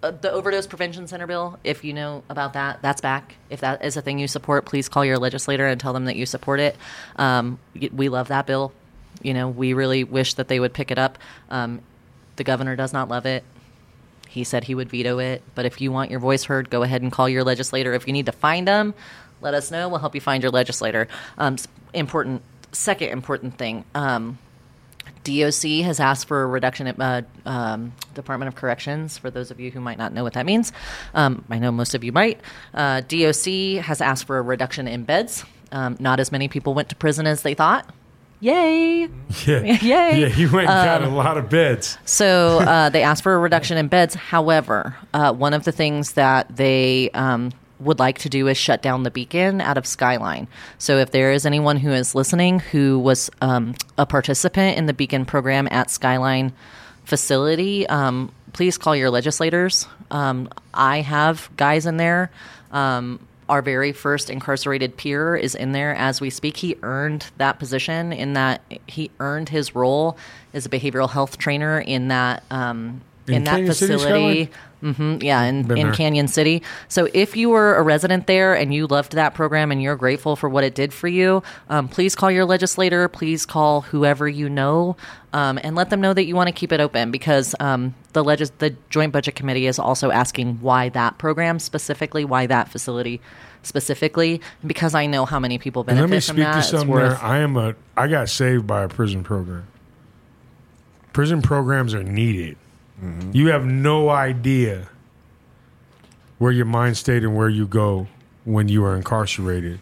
uh, the overdose prevention center bill. If you know about that, that's back. If that is a thing you support, please call your legislator and tell them that you support it. Um, we love that bill. You know, we really wish that they would pick it up. Um, the governor does not love it. He said he would veto it. But if you want your voice heard, go ahead and call your legislator. If you need to find them, let us know. We'll help you find your legislator. Um, important. Second important thing. Um, DOC has asked for a reduction at uh, um, Department of Corrections. For those of you who might not know what that means, um, I know most of you might. Uh, DOC has asked for a reduction in beds. Um, not as many people went to prison as they thought. Yay! *laughs* Yeah. *laughs* Yay. Yeah, you went and got a lot of beds. So uh, they asked for a reduction in beds. However, uh, one of the things that they um, would like to do is shut down the beacon out of Skyline. So if there is anyone who is listening who was um, a participant in the beacon program at Skyline facility, um, please call your legislators. Um, I have guys in there. Um, our very first incarcerated peer is in there as we speak. He earned that position in that he earned his role as a behavioral health trainer in that um, In in, that Canyon facility. hmm yeah, in, Been in there. Cañon City. So if you were a resident there and you loved that program and you're grateful for what it did for you, um, please call your legislator. Please call whoever you know um, and let them know that you want to keep it open because um, the legis- the Joint Budget Committee is also asking why that program specifically, why that facility specifically, because I know how many people benefit And let me from speak that. to something worth- there. I am a. I got saved by a prison program. Prison programs are needed. You have no idea where your mind state and where you go when you are incarcerated.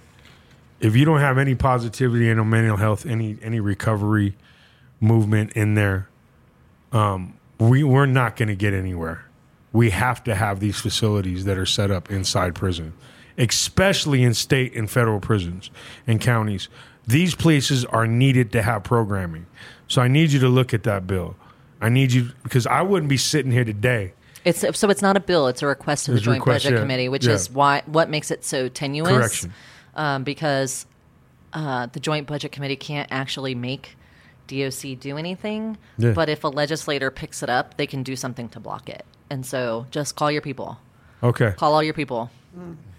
If you don't have any positivity and no mental health, any any recovery movement in there, um, we we're not going to get anywhere. We have to have these facilities that are set up inside prison, especially in state and federal prisons and counties. These places are needed to have programming. So I need you to look at that bill. I need you because I wouldn't be sitting here today. It's so it's not a bill; it's a request to the It's a Joint request, Budget yeah, Committee, which yeah. is why what makes it so tenuous. Correction. Um, because uh, the Joint Budget Committee can't actually make DOC do anything, Yeah. but if a legislator picks it up, they can do something to block it. And so, just call your people. Okay. Call all your people.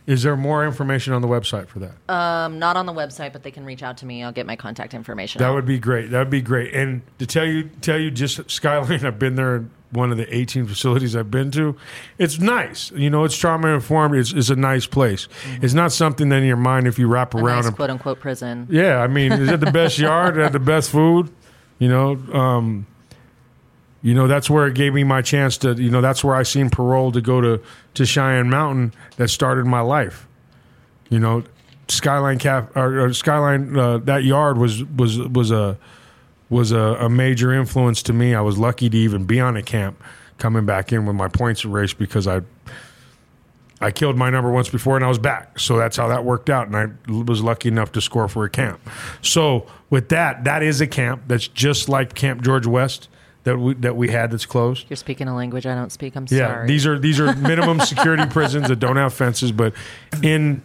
Is there more information on the website for that? Um, not on the website, but they can reach out to me. I'll get my contact information. That would be great. That would be great. And to tell you, tell you, just Skyline. *laughs* I've been there. One of the 18 facilities I've been to. It's nice. You know, it's trauma informed. It's, it's a nice place. It's not something that in your mind if you wrap a around nice and quote unquote prison. Yeah, I mean, is it the best *laughs* yard? Is it the best food? You know, um, you know that's where it gave me my chance to. You know, that's where I seen parole to go to to Cheyenne Mountain. That started my life. You know, Skyline Cap or, or Skyline. Uh, that yard was was was a was a, a major influence to me. I was lucky to even be on a camp, coming back in with my points erased because I I killed my number once before and I was back. So that's how that worked out. And I was lucky enough to score for a camp. So with that, that is a camp that's just like Camp George West that we, that we had that's closed. You're speaking a language I don't speak. I'm Yeah, sorry. these are these are minimum *laughs* security prisons that don't have fences, but in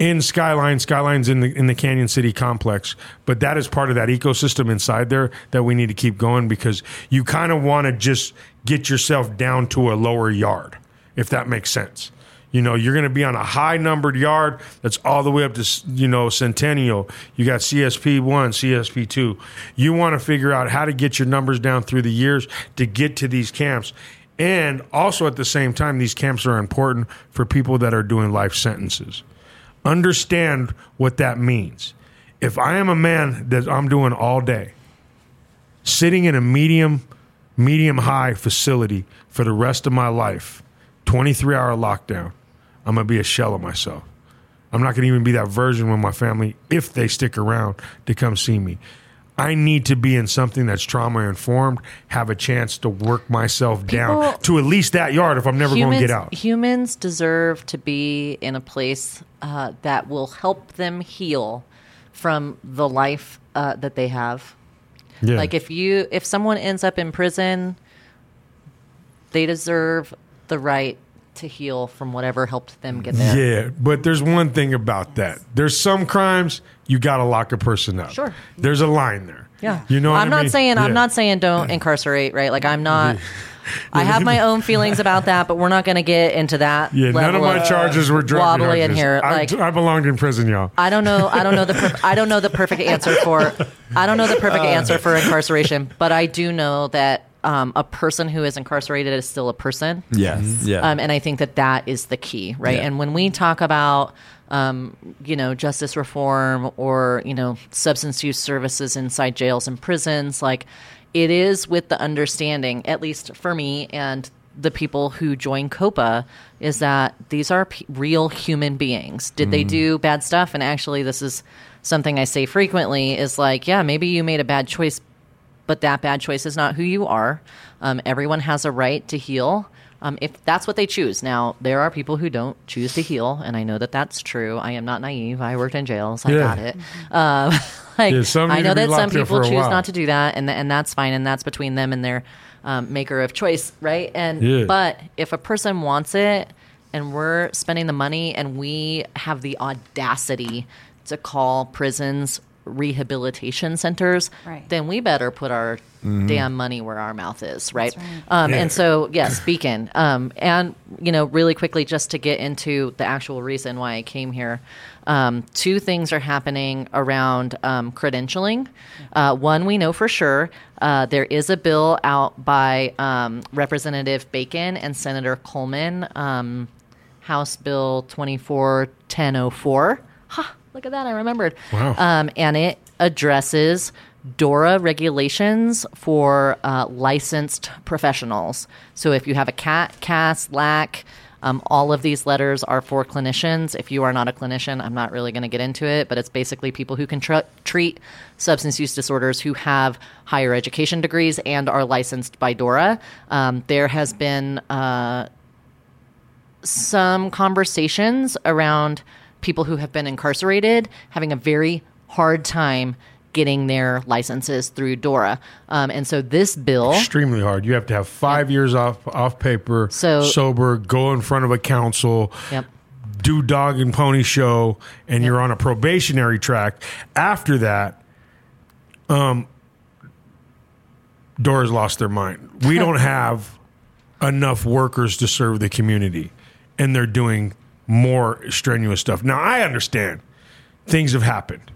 in Skyline, Skyline's in the in the Cañon City complex, but that is part of that ecosystem inside there that we need to keep going because you kind of want to just get yourself down to a lower yard, if that makes sense. You know, you're going to be on a high numbered yard that's all the way up to, you know, Centennial. You got CSP 1, CSP 2. You want to figure out how to get your numbers down through the years to get to these camps. And also at the same time, these camps are important for people that are doing life sentences. Understand what that means. If I am a man that I'm doing all day, sitting in a medium, medium high facility for the rest of my life, 23 hour lockdown, I'm going to be a shell of myself. I'm not going to even be that version with my family if they stick around to come see me. I need to be in something that's trauma informed, have a chance to work myself down to at least that yard if I'm never going to get out. Humans deserve to be in a place uh, that will help them heal from the life uh, that they have. Yeah. Like if you if someone ends up in prison, they deserve the right to heal from whatever helped them get there. Yeah, but there's one thing about that. There's some crimes you got to lock a person up. Sure. There's a line there. Yeah. You know what I'm I not mean? saying Yeah. I'm not saying don't incarcerate, right? Like I'm not I have my own feelings about that, but we're not going to get into that. Yeah, none of my charges were drug wobbly in here. Like I belonged in prison, y'all. I don't know. I don't know the. Per- I don't know the perfect answer for. I don't know the perfect uh, answer for incarceration, but I do know that um, a person who is incarcerated is still a person. Yes. Yeah. Um, and I think that that is the key, right? Yeah. And when we talk about, um, you know, justice reform or you know, substance use services inside jails and prisons, like it is with the understanding, at least for me and the people who join COPA, is that these are p- real human beings. Did they do bad stuff? And actually, this is something I say frequently: is like, yeah, maybe you made a bad choice but that bad choice is not who you are. Um, everyone has a right to heal. Um, if that's what they choose. Now, there are people who don't choose to heal, and I know that that's true. I am not naive. I worked in jails. I Yeah. got it. Um, *laughs* like, Yeah, I know that some people choose while. not to do that, and and that's fine, and that's between them and their um, maker of choice, right? And Yeah. but if a person wants it, and we're spending the money, and we have the audacity to call prisons rehabilitation centers, Right. then we better put our damn money where our mouth is, right? right. Um, Yeah. And so, yes, Beacon. Um, and, you know, really quickly, just to get into the actual reason why I came here, um, two things are happening around um, credentialing. Uh, one, we know for sure uh, there is a bill out by um, Representative Bacon and Senator Coleman, um, House Bill 241004. Ha, look at that, I remembered. Wow. Um, and it addresses DORA regulations for uh, licensed professionals. So if you have a CAT, CAS, LAC, um, all of these letters are for clinicians. If you are not a clinician, I'm not really going to get into it, but it's basically people who can tr- treat substance use disorders who have higher education degrees and are licensed by DORA. Um, there has been uh, some conversations around people who have been incarcerated having a very hard time getting their licenses through DORA. Um, and so this bill. Extremely hard. You have to have five years off off paper, So- sober, go in front of a council, Yep. do dog and pony show, and you're on a probationary track. After that, um, DORA's lost their mind. We don't *laughs* have enough workers to serve the community, and they're doing more strenuous stuff. Now, I understand things have happened,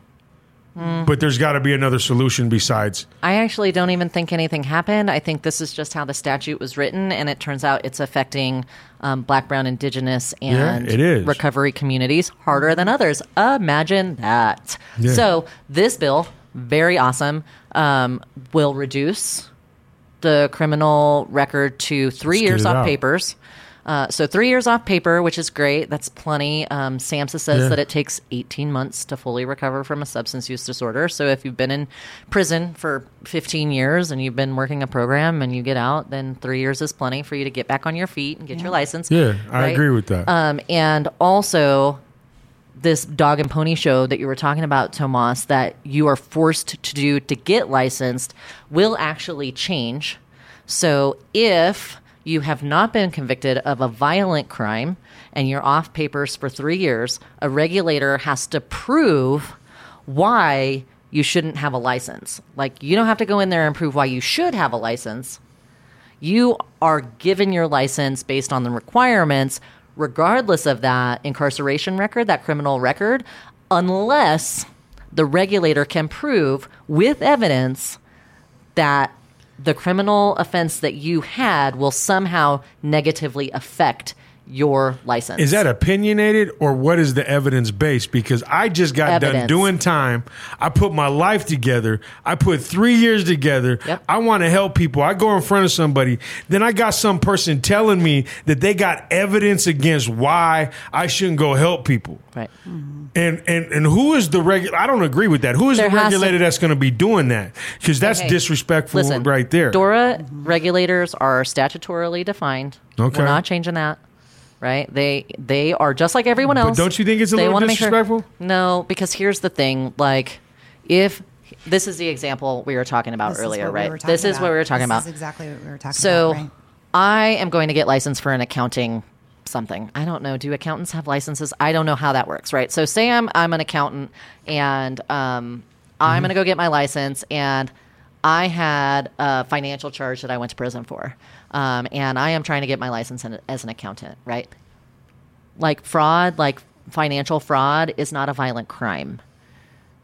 but there's got to be another solution besides. I actually don't even think anything happened. I think this is just how the statute was written, and it turns out it's affecting um, Black, Brown, Indigenous, and it is. recovery communities harder than others. Imagine that. Yeah. So this bill, very awesome, um, will reduce the criminal record to 3 Let's years off out. papers. Uh, so three years off paper, which is great. That's plenty. Um, SAMHSA says Yeah. that it takes 18 months to fully recover from a substance use disorder. So if you've been in prison for 15 years and you've been working a program and you get out, then three years is plenty for you to get back on your feet and get your license. Yeah, I right? agree with that. Um, and also, this dog and pony show that you were talking about, Tomas, that you are forced to do to get licensed will actually change. So if you have not been convicted of a violent crime and you're off papers for three years, a regulator has to prove why you shouldn't have a license. Like, you don't have to go in there and prove why you should have a license you are given your license based on the requirements, regardless of that incarceration record, that criminal record, unless the regulator can prove with evidence that the criminal offense that you had will somehow negatively affect your license. Is that opinionated or what is the evidence based? Because I just got done doing time. I put my life together. I put three years together. Yep. I want to help people. I go in front of somebody. Then I got some person telling me that they got evidence against why I shouldn't go help people. right? Mm-hmm. And and and who is the regu- I don't agree with that. Who is There the has to- regulator that's going to be doing that? Because that's Okay. disrespectful Listen, right there. DORA regulators are statutorily defined. Okay. We're not changing that. Right? They they are just like everyone But else. don't you think it's a They little wanna make sure- disrespectful? no, because here's the thing. Like, if this is the example we were talking about This earlier, what we right? were talking this is what we were talking This about. is exactly what we were talking So about. Right? I am going to get licensed for an accounting something. I don't know. Do accountants have licenses? I don't know how that works, right? So say I'm I'm an accountant and um, I'm going to go get my license and I had a financial charge that I went to prison for. Um, and I am trying to get my license in, as an accountant, right? Like fraud, like financial fraud is not a violent crime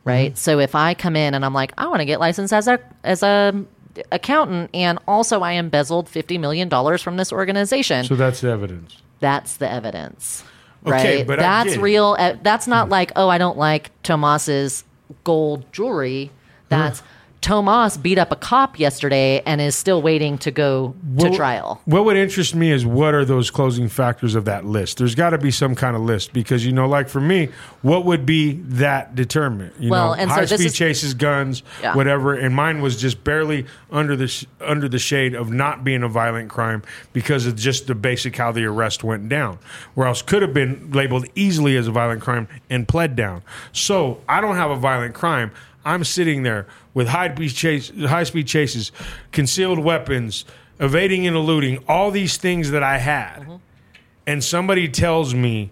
right? So if I come in and I'm like, I want to get licensed as a as a accountant, and also I embezzled fifty million dollars from this organization, So that's the evidence. that's the evidence, Okay, right? but I that's real. That's not like, oh, I don't like Tomas's gold jewelry. That's Tomas beat up a cop yesterday and is still waiting to go to trial. What would interest me is what are those closing factors of that list? There's got to be some kind of list because you know, like for me, what would be that determinant? You Well, know, and high this speed is- chases, guns, Yeah. whatever. And mine was just barely under the sh- under the shade of not being a violent crime because of just the basic how the arrest went down. Where else could have been labeled easily as a violent crime and pled down. So I don't have a violent crime. I'm sitting there with high speed chase, high speed chases, concealed weapons, evading and eluding, all these things that I had, and somebody tells me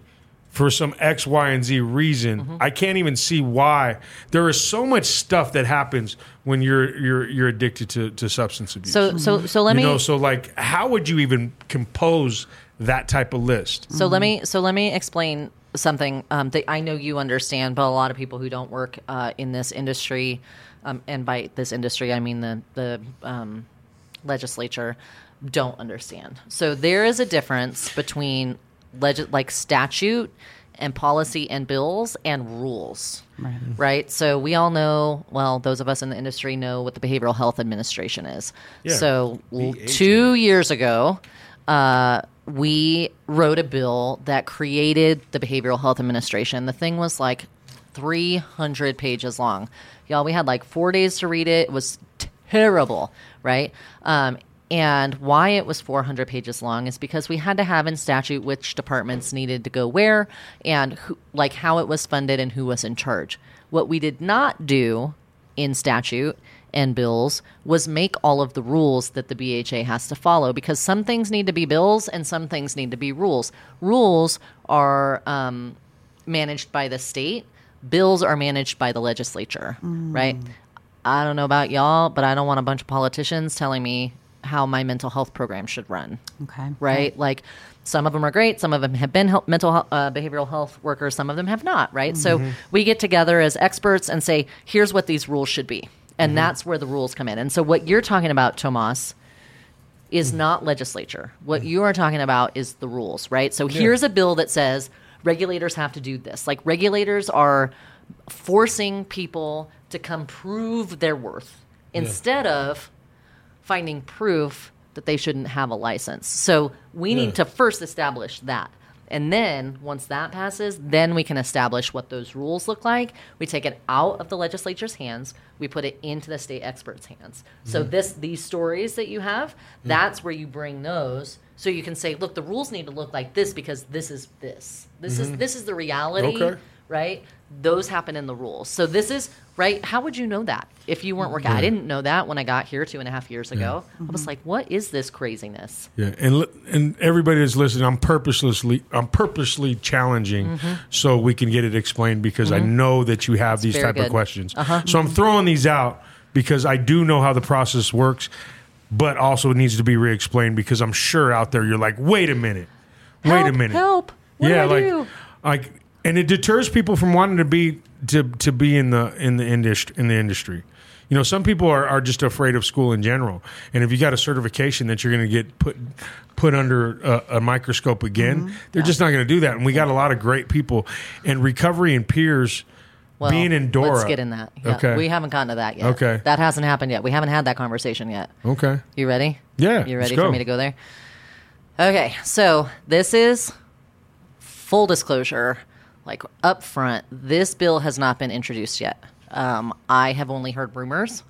for some X, Y, and Z reason. Mm-hmm. I can't even see why. There is so much stuff that happens when you're you're you're addicted to, to substance abuse. So so so let you me know, so like, how would you even compose that type of list? So let me so let me explain something um, that I know you understand, but a lot of people who don't work uh, in this industry, um, and by this industry I mean the the um, legislature, don't understand. So there is a difference between leg- like statute and policy and bills and rules. Right. Right. So we all know, well, those of us in the industry know what the Behavioral Health Administration is. Yeah. So BHA. two years ago, uh, we wrote a bill that created the Behavioral Health Administration. The thing was like 300 pages long. Y'all, we had like four days to read it. It was terrible, right? Um, and why it was 400 pages long is because we had to have in statute which departments needed to go where and who, like how it was funded and who was in charge. What we did not do in statute and bills was make all of the rules that the BHA has to follow because some things need to be bills and some things need to be rules. Rules are um, managed by the state, bills are managed by the legislature, mm. right? I don't know about y'all, but I don't want a bunch of politicians telling me how my mental health program should run Okay. right? Like some of them are great, some of them have been help, mental uh, behavioral health workers, some of them have not, right? So mm-hmm. we get together as experts and say, here's what these rules should be. And mm-hmm. that's where the rules come in. And so what you're talking about, Tomas, is mm. not legislature. What mm. you are talking about is the rules, right? So here's a bill that says regulators have to do this. Like regulators are forcing people to come prove their worth instead of finding proof that they shouldn't have a license. So we need to first establish that. And then once that passes, then we can establish what those rules look like. We take it out of the legislature's hands, we put it into the state experts' hands. So mm-hmm. this these stories that you have, mm. that's where you bring those so you can say, look, the rules need to look like this because this is this. This is mm-hmm. this is the reality Okay. Right? Those happen in the rules. So this is right. How would you know that if you weren't working? I didn't know that when I got here two and a half years ago. I was mm-hmm. like, what is this craziness? Yeah, and li- and everybody that's listening, I'm purposely I'm purposely challenging mm-hmm. so we can get it explained because I mm-hmm. know that you have these Mm-hmm. very type of good. questions. Uh-huh. So I'm throwing these out because I do know how the process works, but also it needs to be re-explained because I'm sure out there you're like, wait a minute, wait a minute, help. What yeah, do I like do? like, and it deters people from wanting to be to to be in the in the industry in the industry. You know, some people are, are just afraid of school in general, and if you got a certification that you're going to get put put under a, a microscope again, Mm-hmm. they're just not going to do that. And we got a lot of great people, and recovery and peers Well, being in DORA. Let's get in that. Yeah, Okay. We haven't gotten to that yet. Okay. That hasn't happened yet. We haven't had that conversation yet. Okay, You ready? Yeah, You ready for me to go there? Okay. So this is full disclosure, like up front. This bill has not been introduced yet. Um, I have only heard rumors.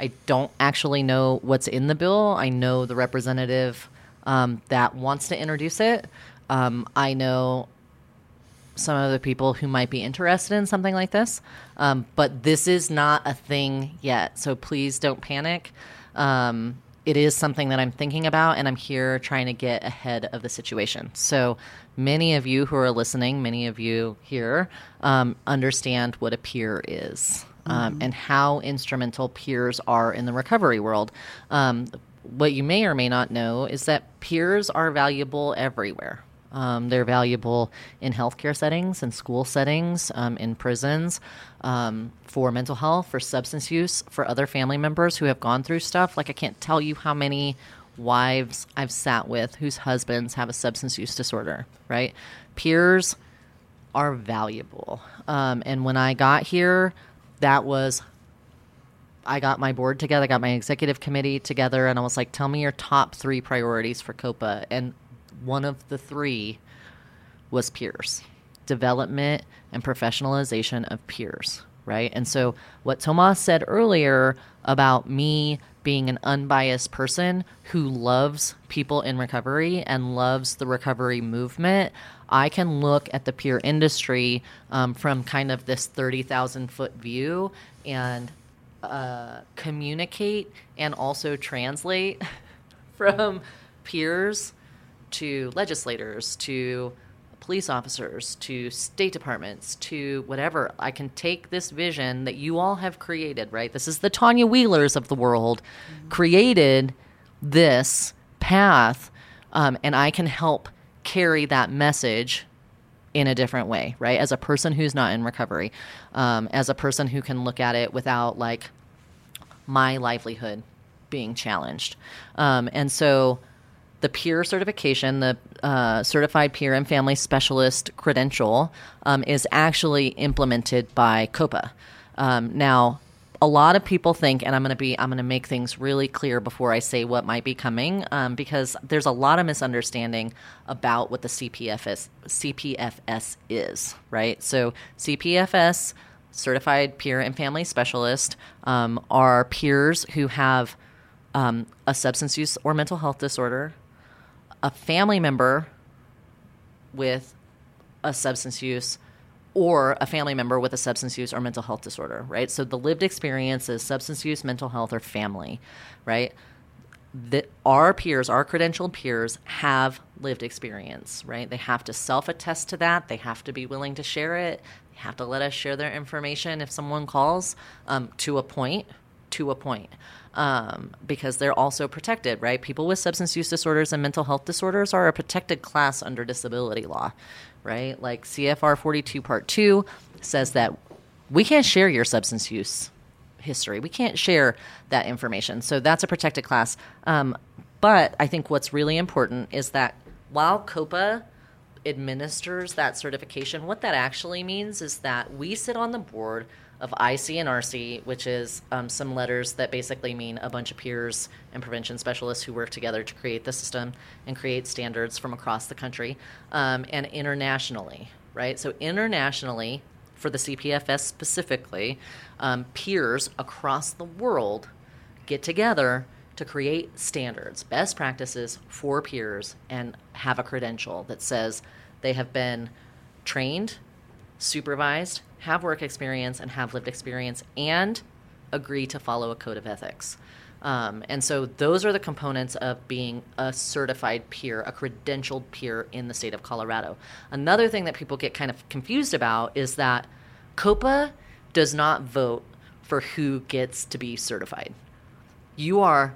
I don't actually know what's in the bill. I know the representative um, that wants to introduce it. Um, I know some of the people who might be interested in something like this. Um, but this is not a thing yet. So please don't panic. Um, it is something that I'm thinking about, and I'm here trying to get ahead of the situation. So many of you who are listening, many of you here, um, understand what a peer is. Um, and how instrumental peers are in the recovery world. Um, what you may or may not know is that peers are valuable everywhere. Um, they're valuable in healthcare settings, in school settings, um, in prisons, um, for mental health, for substance use, for other family members who have gone through stuff. Like, I can't tell you how many wives I've sat with whose husbands have a substance use disorder, right? Peers are valuable. Um, and when I got here, that was I got my board together, I got my executive committee together, and I was like, tell me your top three priorities for COPA. And one of the three was peers development and professionalization of peers, right? And so, what Tomas said earlier about me being an unbiased person who loves people in recovery and loves the recovery movement, I can look at the peer industry um, from kind of this 30,000 foot view and uh, communicate and also translate *laughs* from peers to legislators to police officers to state departments to whatever. I can take this vision that you all have created, right? This is the Tanya Wheelers of the world, created this path, um, and I can help carry that message in a different way, right? As a person who's not in recovery, um, as a person who can look at it without like my livelihood being challenged. Um, and so the peer certification, the uh, certified peer and family specialist credential, um, is actually implemented by COPA. Um, now, a lot of people think, and I'm going to be, I'm going to make things really clear before I say what might be coming, um, because there's a lot of misunderstanding about what the CPFS CPFS is, right? So CPFS, Certified Peer and Family Specialist, um, are peers who have um, a substance use or mental health disorder, a family member with a substance use or a family member with a substance use or mental health disorder, right? So the lived experience is substance use, mental health, or family, right? That our peers, our credentialed peers, have lived experience, right? They have to self attest to that. They have to be willing to share it. They have to let us share their information if someone calls um, to a point, to a point. Um, because they're also protected, right? People with substance use disorders and mental health disorders are a protected class under disability law, right? Like CFR 42 Part 2 says that we can't share your substance use history. We can't share that information. So that's a protected class. Um, but I think what's really important is that while COPA administers that certification, what that actually means is that we sit on the board of IC and RC, which is um, some letters that basically mean a bunch of peers and prevention specialists who work together to create the system and create standards from across the country um, and internationally, right? So, internationally, for the CPFS specifically, um, peers across the world get together to create standards, best practices for peers, and have a credential that says they have been trained, supervised, have work experience, and have lived experience, and agree to follow a code of ethics. Um, and so those are the components of being a certified peer, a credentialed peer in the state of Colorado. Another thing that people get kind of confused about is that COPA does not vote for who gets to be certified. You are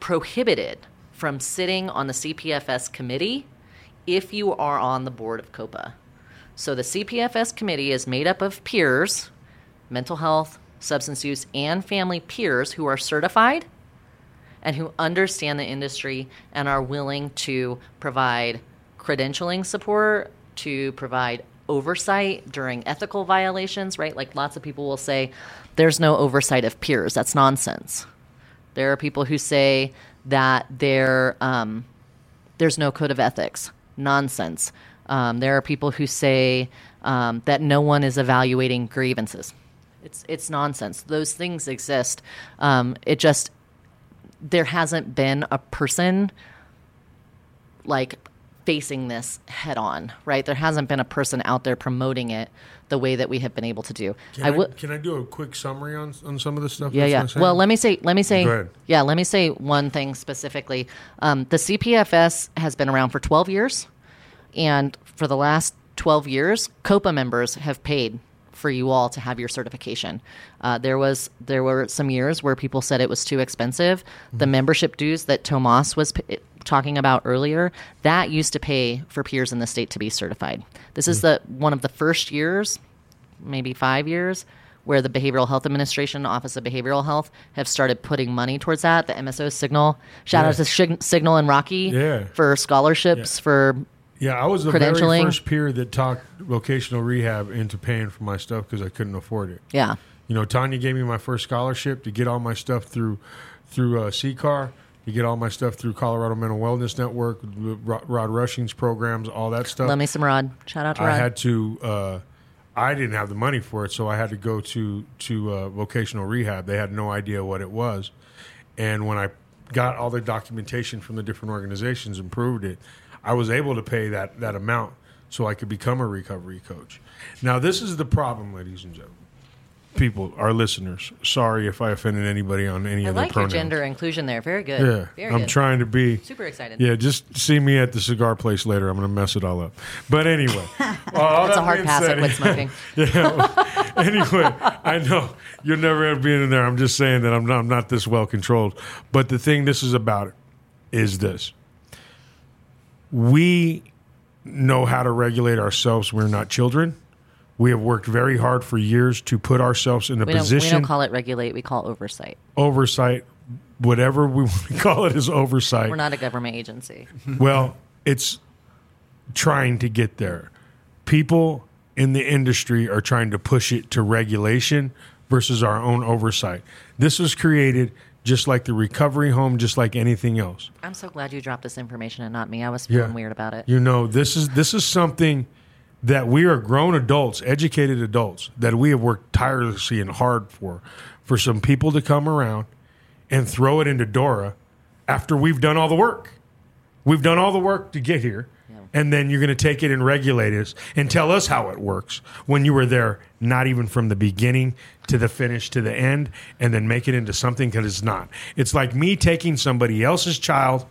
prohibited from sitting on the CPFS committee if you are on the board of COPA. So the CPFS committee is made up of peers, mental health, substance use, and family peers who are certified and who understand the industry and are willing to provide credentialing support, to provide oversight during ethical violations, right? Like lots of people will say, there's no oversight of peers. That's nonsense. There are people who say that there, um, there's no code of ethics. Nonsense. Um, there are people who say um, that no one is evaluating grievances. It's it's nonsense. Those things exist. Um, it just there hasn't been a person like facing this head on, right? There hasn't been a person out there promoting it the way that we have been able to do. Can I I, can I do a quick summary on on some of the stuff? yeah, yeah. Well, let me say, let me say, yeah, let me say one thing specifically. Um, the CPFS has been around for 12 years, and for the last 12 years, COPA members have paid for you all to have your certification. Uh, there was there were some years where people said it was too expensive. The Mm-hmm. membership dues that Tomas was p- talking about earlier that used to pay for peers in the state to be certified. This is the one of the first years maybe five years, where the Behavioral Health Administration, Office of Behavioral Health, have started putting money towards that. The MSO Signal, shout out to Shig- Signal and Rocky Yeah. for scholarships for Yeah, I was the very first peer that talked vocational rehab into paying for my stuff because I couldn't afford it. yeah. You know, Tanya gave me my first scholarship to get all my stuff through through uh, CCAR, to get all my stuff through Colorado Mental Wellness Network, Rod Rod Rushing's programs, all that stuff. Let me some Rod. Shout out to I had to. Uh, I didn't have the money for it, so I had to go to to uh, vocational rehab. They had no idea what it was, and when I got all the documentation from the different organizations and proved it, I was able to pay that that amount so I could become a recovery coach. Now, this is the problem, ladies and gentlemen. people, our listeners. Sorry if I offended anybody on any I of their like your pronouns. gender inclusion there. Very good. Yeah, Very I'm good. trying to be Super excited. Yeah, just see me at the cigar place later. I'm going to mess it all up. But anyway, *laughs* all That's a hard being pass said- quit smoking. *laughs* yeah. anyway, I know you'll never have been in there. I'm just saying that I'm not, I'm not this well controlled. But the thing this is about is this: we know how to regulate ourselves. We're not children. We have worked very hard for years to put ourselves in a We don't, we position don't call it regulate. We call it oversight. oversight. Whatever we *laughs* want to call it is oversight. We're not a government agency. Well, it's trying to get there. People in the industry are trying to push it to regulation versus our own oversight. This was created just like the recovery home, just like anything else. I'm so glad you dropped this information and not me. I was feeling weird about it. You know, this is this is something that we are grown adults, educated adults, that we have worked tirelessly and hard for, for some people to come around and throw it into DORA after we've done all the work. We've done all the work to get here. And then you're going to take it and regulate us and tell us how it works when you were there, not even from the beginning to the finish to the end, and then make it into something because it's not. It's like me taking somebody else's child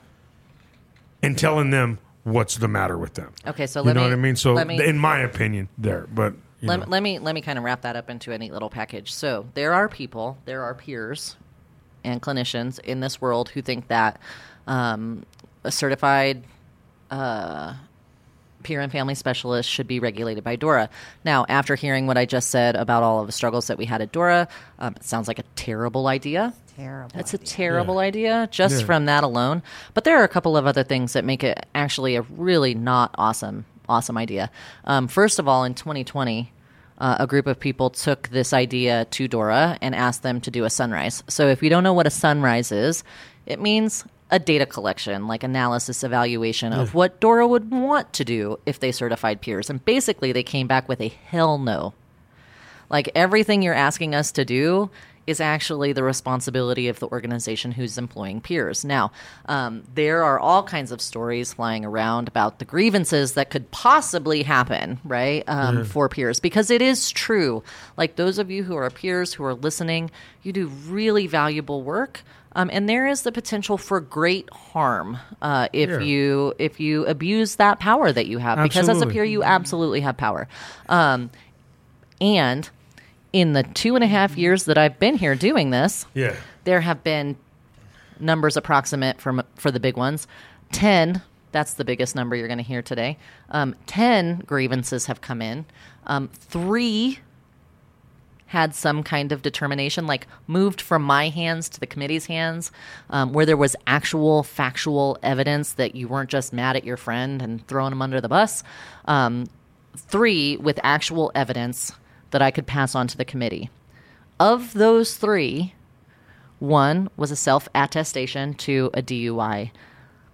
and telling them what's the matter with them. Okay, so you let know me- what I mean. So, me- in my opinion, there, but Let, know. let me let me kind of wrap that up into a neat little package. So there are people, there are peers and clinicians in this world who think that um, a certified uh, peer and family specialist should be regulated by DORA. Now, after hearing what I just said about all of the struggles that we had at DORA, um, it sounds like a terrible idea. Terrible. That's a idea. terrible idea just Yeah. from that alone. But there are a couple of other things that make it actually a really not awesome, awesome idea. Um, first of all, in 2020, uh, a group of people took this idea to DORA and asked them to do a sunrise. So if you don't know what a sunrise is, it means a data collection, like analysis, evaluation of what Dora would want to do if they certified peers. And basically, they came back with a hell no. Like everything you're asking us to do is actually the responsibility of the organization who's employing peers. Now, um, there are all kinds of stories flying around about the grievances that could possibly happen, right, um, for peers, because it is true. Like those of you who are peers who are listening, you do really valuable work. Um, and there is the potential for great harm uh, if Yeah. you if you abuse that power that you have because as a peer you absolutely have power um, and in the two and a half years that I've been here doing this, yeah, there have been numbers approximate from for the big ones. Ten. That's the biggest number you're going to hear today. Um, Ten grievances have come in. Um, three had some kind of determination, like moved from my hands to the committee's hands, um, where there was actual factual evidence that you weren't just mad at your friend and throwing him under the bus. Um, three with actual evidence that I could pass on to the committee. Of those three, one was a self attestation to a DUI.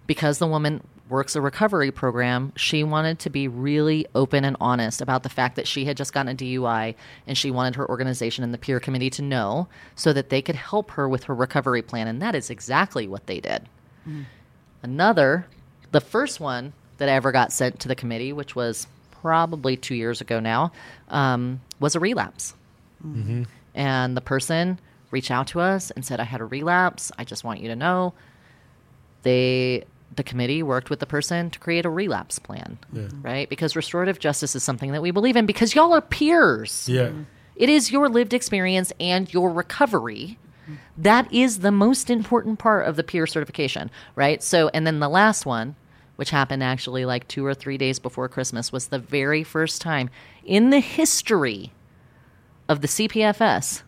Because the woman works a recovery program, she wanted to be really open and honest about the fact that she had just gotten a DUI and she wanted her organization and the peer committee to know so that they could help her with her recovery plan. And that is exactly what they did. Another, the first one that I ever got sent to the committee, which was probably two years ago now, um, was a relapse. And the person reached out to us and said, I had a relapse. I just want you to know. They, the committee worked with the person to create a relapse plan, right? Because restorative justice is something that we believe in because y'all are peers. yeah. It is your lived experience and your recovery. That is the most important part of the peer certification, right? So, and then the last one, which happened actually like two or three days before Christmas, was the very first time in the history of the CPFS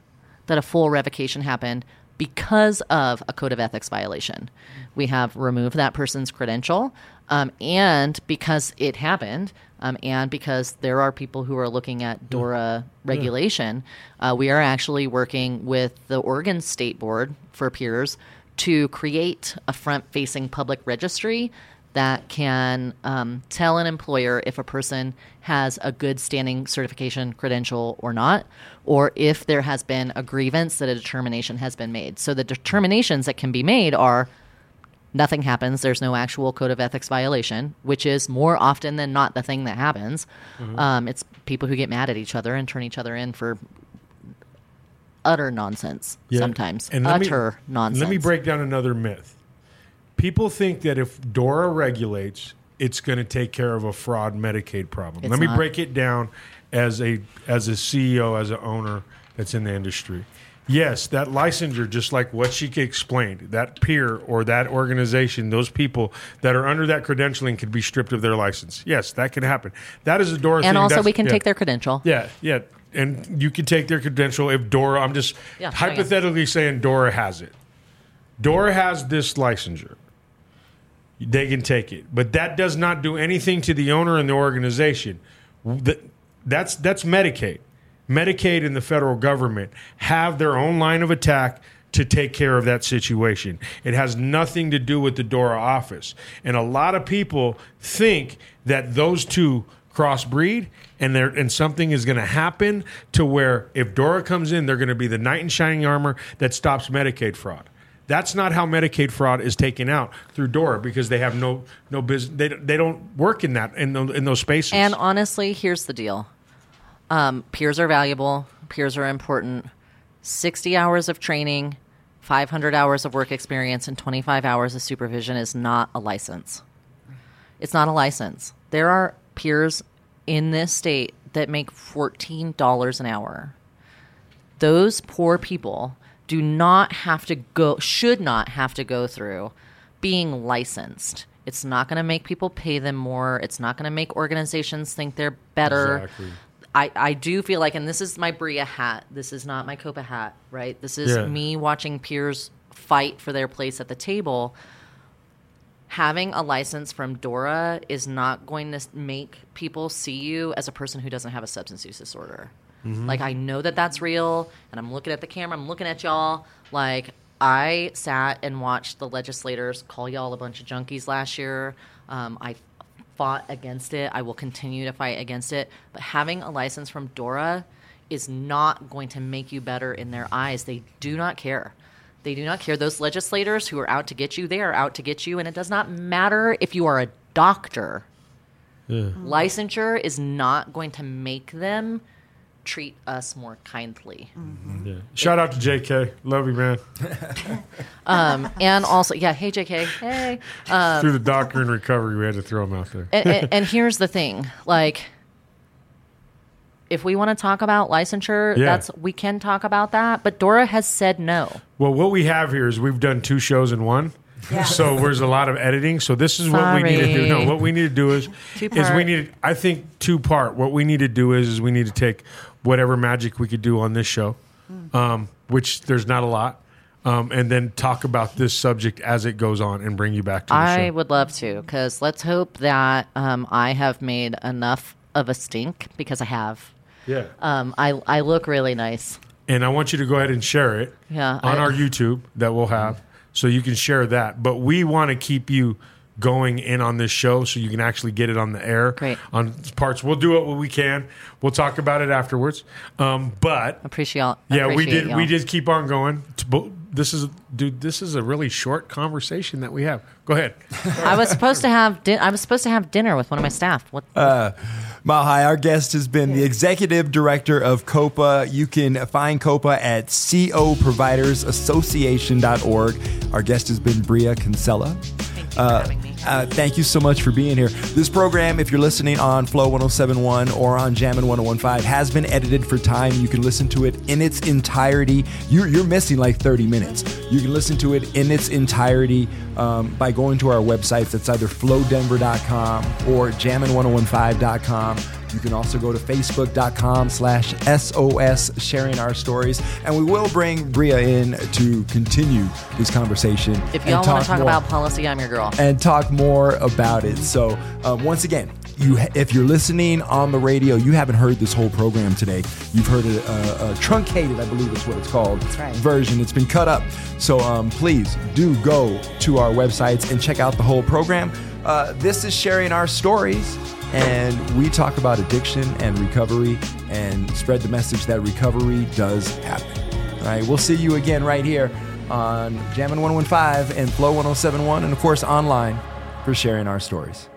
that a full revocation happened because of a code of ethics violation. We have removed that person's credential, um, and because it happened, um, and because there are people who are looking at DORA regulation, uh, we are actually working with the Oregon State Board for peers to create a front facing public registry that can um, tell an employer if a person has a good standing certification credential or not, or if there has been a grievance that a determination has been made. So the determinations that can be made are nothing happens, there's no actual code of ethics violation, which is more often than not the thing that happens. Um, it's people who get mad at each other and turn each other in for utter nonsense Yeah. sometimes. And let me- utter nonsense. Let me break down another myth. People think that if DORA regulates, it's going to take care of a fraud Medicaid problem. It's let me not. break it down as a as a CEO, as an owner that's in the industry. Yes, that licensure, just like what she explained, that peer or that organization, those people that are under that credentialing could be stripped of their license. Yes, that can happen. That is a DORA thing. And also, That's- we can yeah. take their credential. Yeah, yeah. And you can take their credential if Dora, I'm just Yeah, hypothetically saying Dora has it. Dora has this licensure. They can take it. But that does not do anything to the owner and the organization. That's, that's Medicaid. Medicaid and the federal government have their own line of attack to take care of that situation. It has nothing to do with the DORA office. And a lot of people think that those two crossbreed and there and something is going to happen to where if Dora comes in, they're going to be the knight in shining armor that stops Medicaid fraud. That's not how Medicaid fraud is taken out through Dora because they have no no business. They, they don't work in that in those, in those spaces. And honestly, here's the deal um, peers are valuable, peers are important. 60 hours of training, 500 hours of work experience, and 25 hours of supervision is not a license. It's not a license. There are peers in this state that make $14 an hour. Those poor people do not have to go, should not have to go through being licensed. It's not going to make people pay them more. It's not going to make organizations think they're better. Exactly. I, I do feel like, and this is my Breeah hat. This is not my Copa hat, right? This is Yeah. me watching peers fight for their place at the table. Having a license from Dora is not going to make people see you as a person who doesn't have a substance use disorder. Like, I know that that's real, and I'm looking at the camera, I'm looking at y'all. Like, I sat and watched the legislators call y'all a bunch of junkies last year. Um, I fought against it. I will continue to fight against it. But having a license from Dora is not going to make you better in their eyes. They do not care. They do not care. Those legislators who are out to get you, they are out to get you. And it does not matter if you are a doctor. Licensure is not going to make them treat us more kindly. Mm-hmm. Yeah. Shout out to JK. Love you, man. *laughs* Um, and also, yeah, hey, JK, hey. Um, Through the doctor in recovery, we had to throw him out there. and, and, and here's the thing like if we want to talk about licensure Yeah. that's we can talk about that but dora has said no Well, what we have here is we've done two shows in one. So there's a lot of editing. So this is what we need to do. No, what we need to do is is we Two-part. need. I think two part. What we need to do is is we need to take whatever magic we could do on this show, um, which there's not a lot, um, and then talk about this subject as it goes on and bring you back to the i show. would love to because let's hope that um, i have made enough of a stink because i have yeah. um, I, I look really nice and I want you to go ahead and share it Yeah, on I- our YouTube that we'll have, so you can share that. But we want to keep you going in on this show, so you can actually get it on the air. Great. On parts, we'll do it when we can. We'll talk about it afterwards. Um, but appreciate yeah, we did. y'all. We did keep on going. This is, dude. This is a really short conversation that we have. Go ahead. i was supposed to have din- i was supposed to have dinner with one of my staff what Mile High, our guest has been the executive director of COPA. You can find COPA at coprovidersassociation.org. Our guest has been Breeah Kinsella. thank you for having me Uh, thank you so much for being here. This program, if you're listening on Flow 1071 or on Jammin 1015, has been edited for time. You can listen to it in its entirety. You're, you're missing like 30 minutes. You can listen to it in its entirety um, by going to our websites. That's either flowdenver.com or jammin1015.com. You can also go to facebook.com slash SOS sharing our stories. And we will bring Breeah in to continue this conversation. if y'all want to talk more about policy i'm your girl and talk more about it. So, um, once again, you if you're listening on the radio, you haven't heard this whole program today. You've heard a, a, a truncated, I believe is what it's called, right. version. It's been cut up. So, um, please do go to our websites and check out the whole program. Uh, this is sharing our stories, and we talk about addiction and recovery and spread the message that recovery does happen. All right, we'll see you again right here on Jammin' 115 and Flow 1071, and of course online for sharing our stories.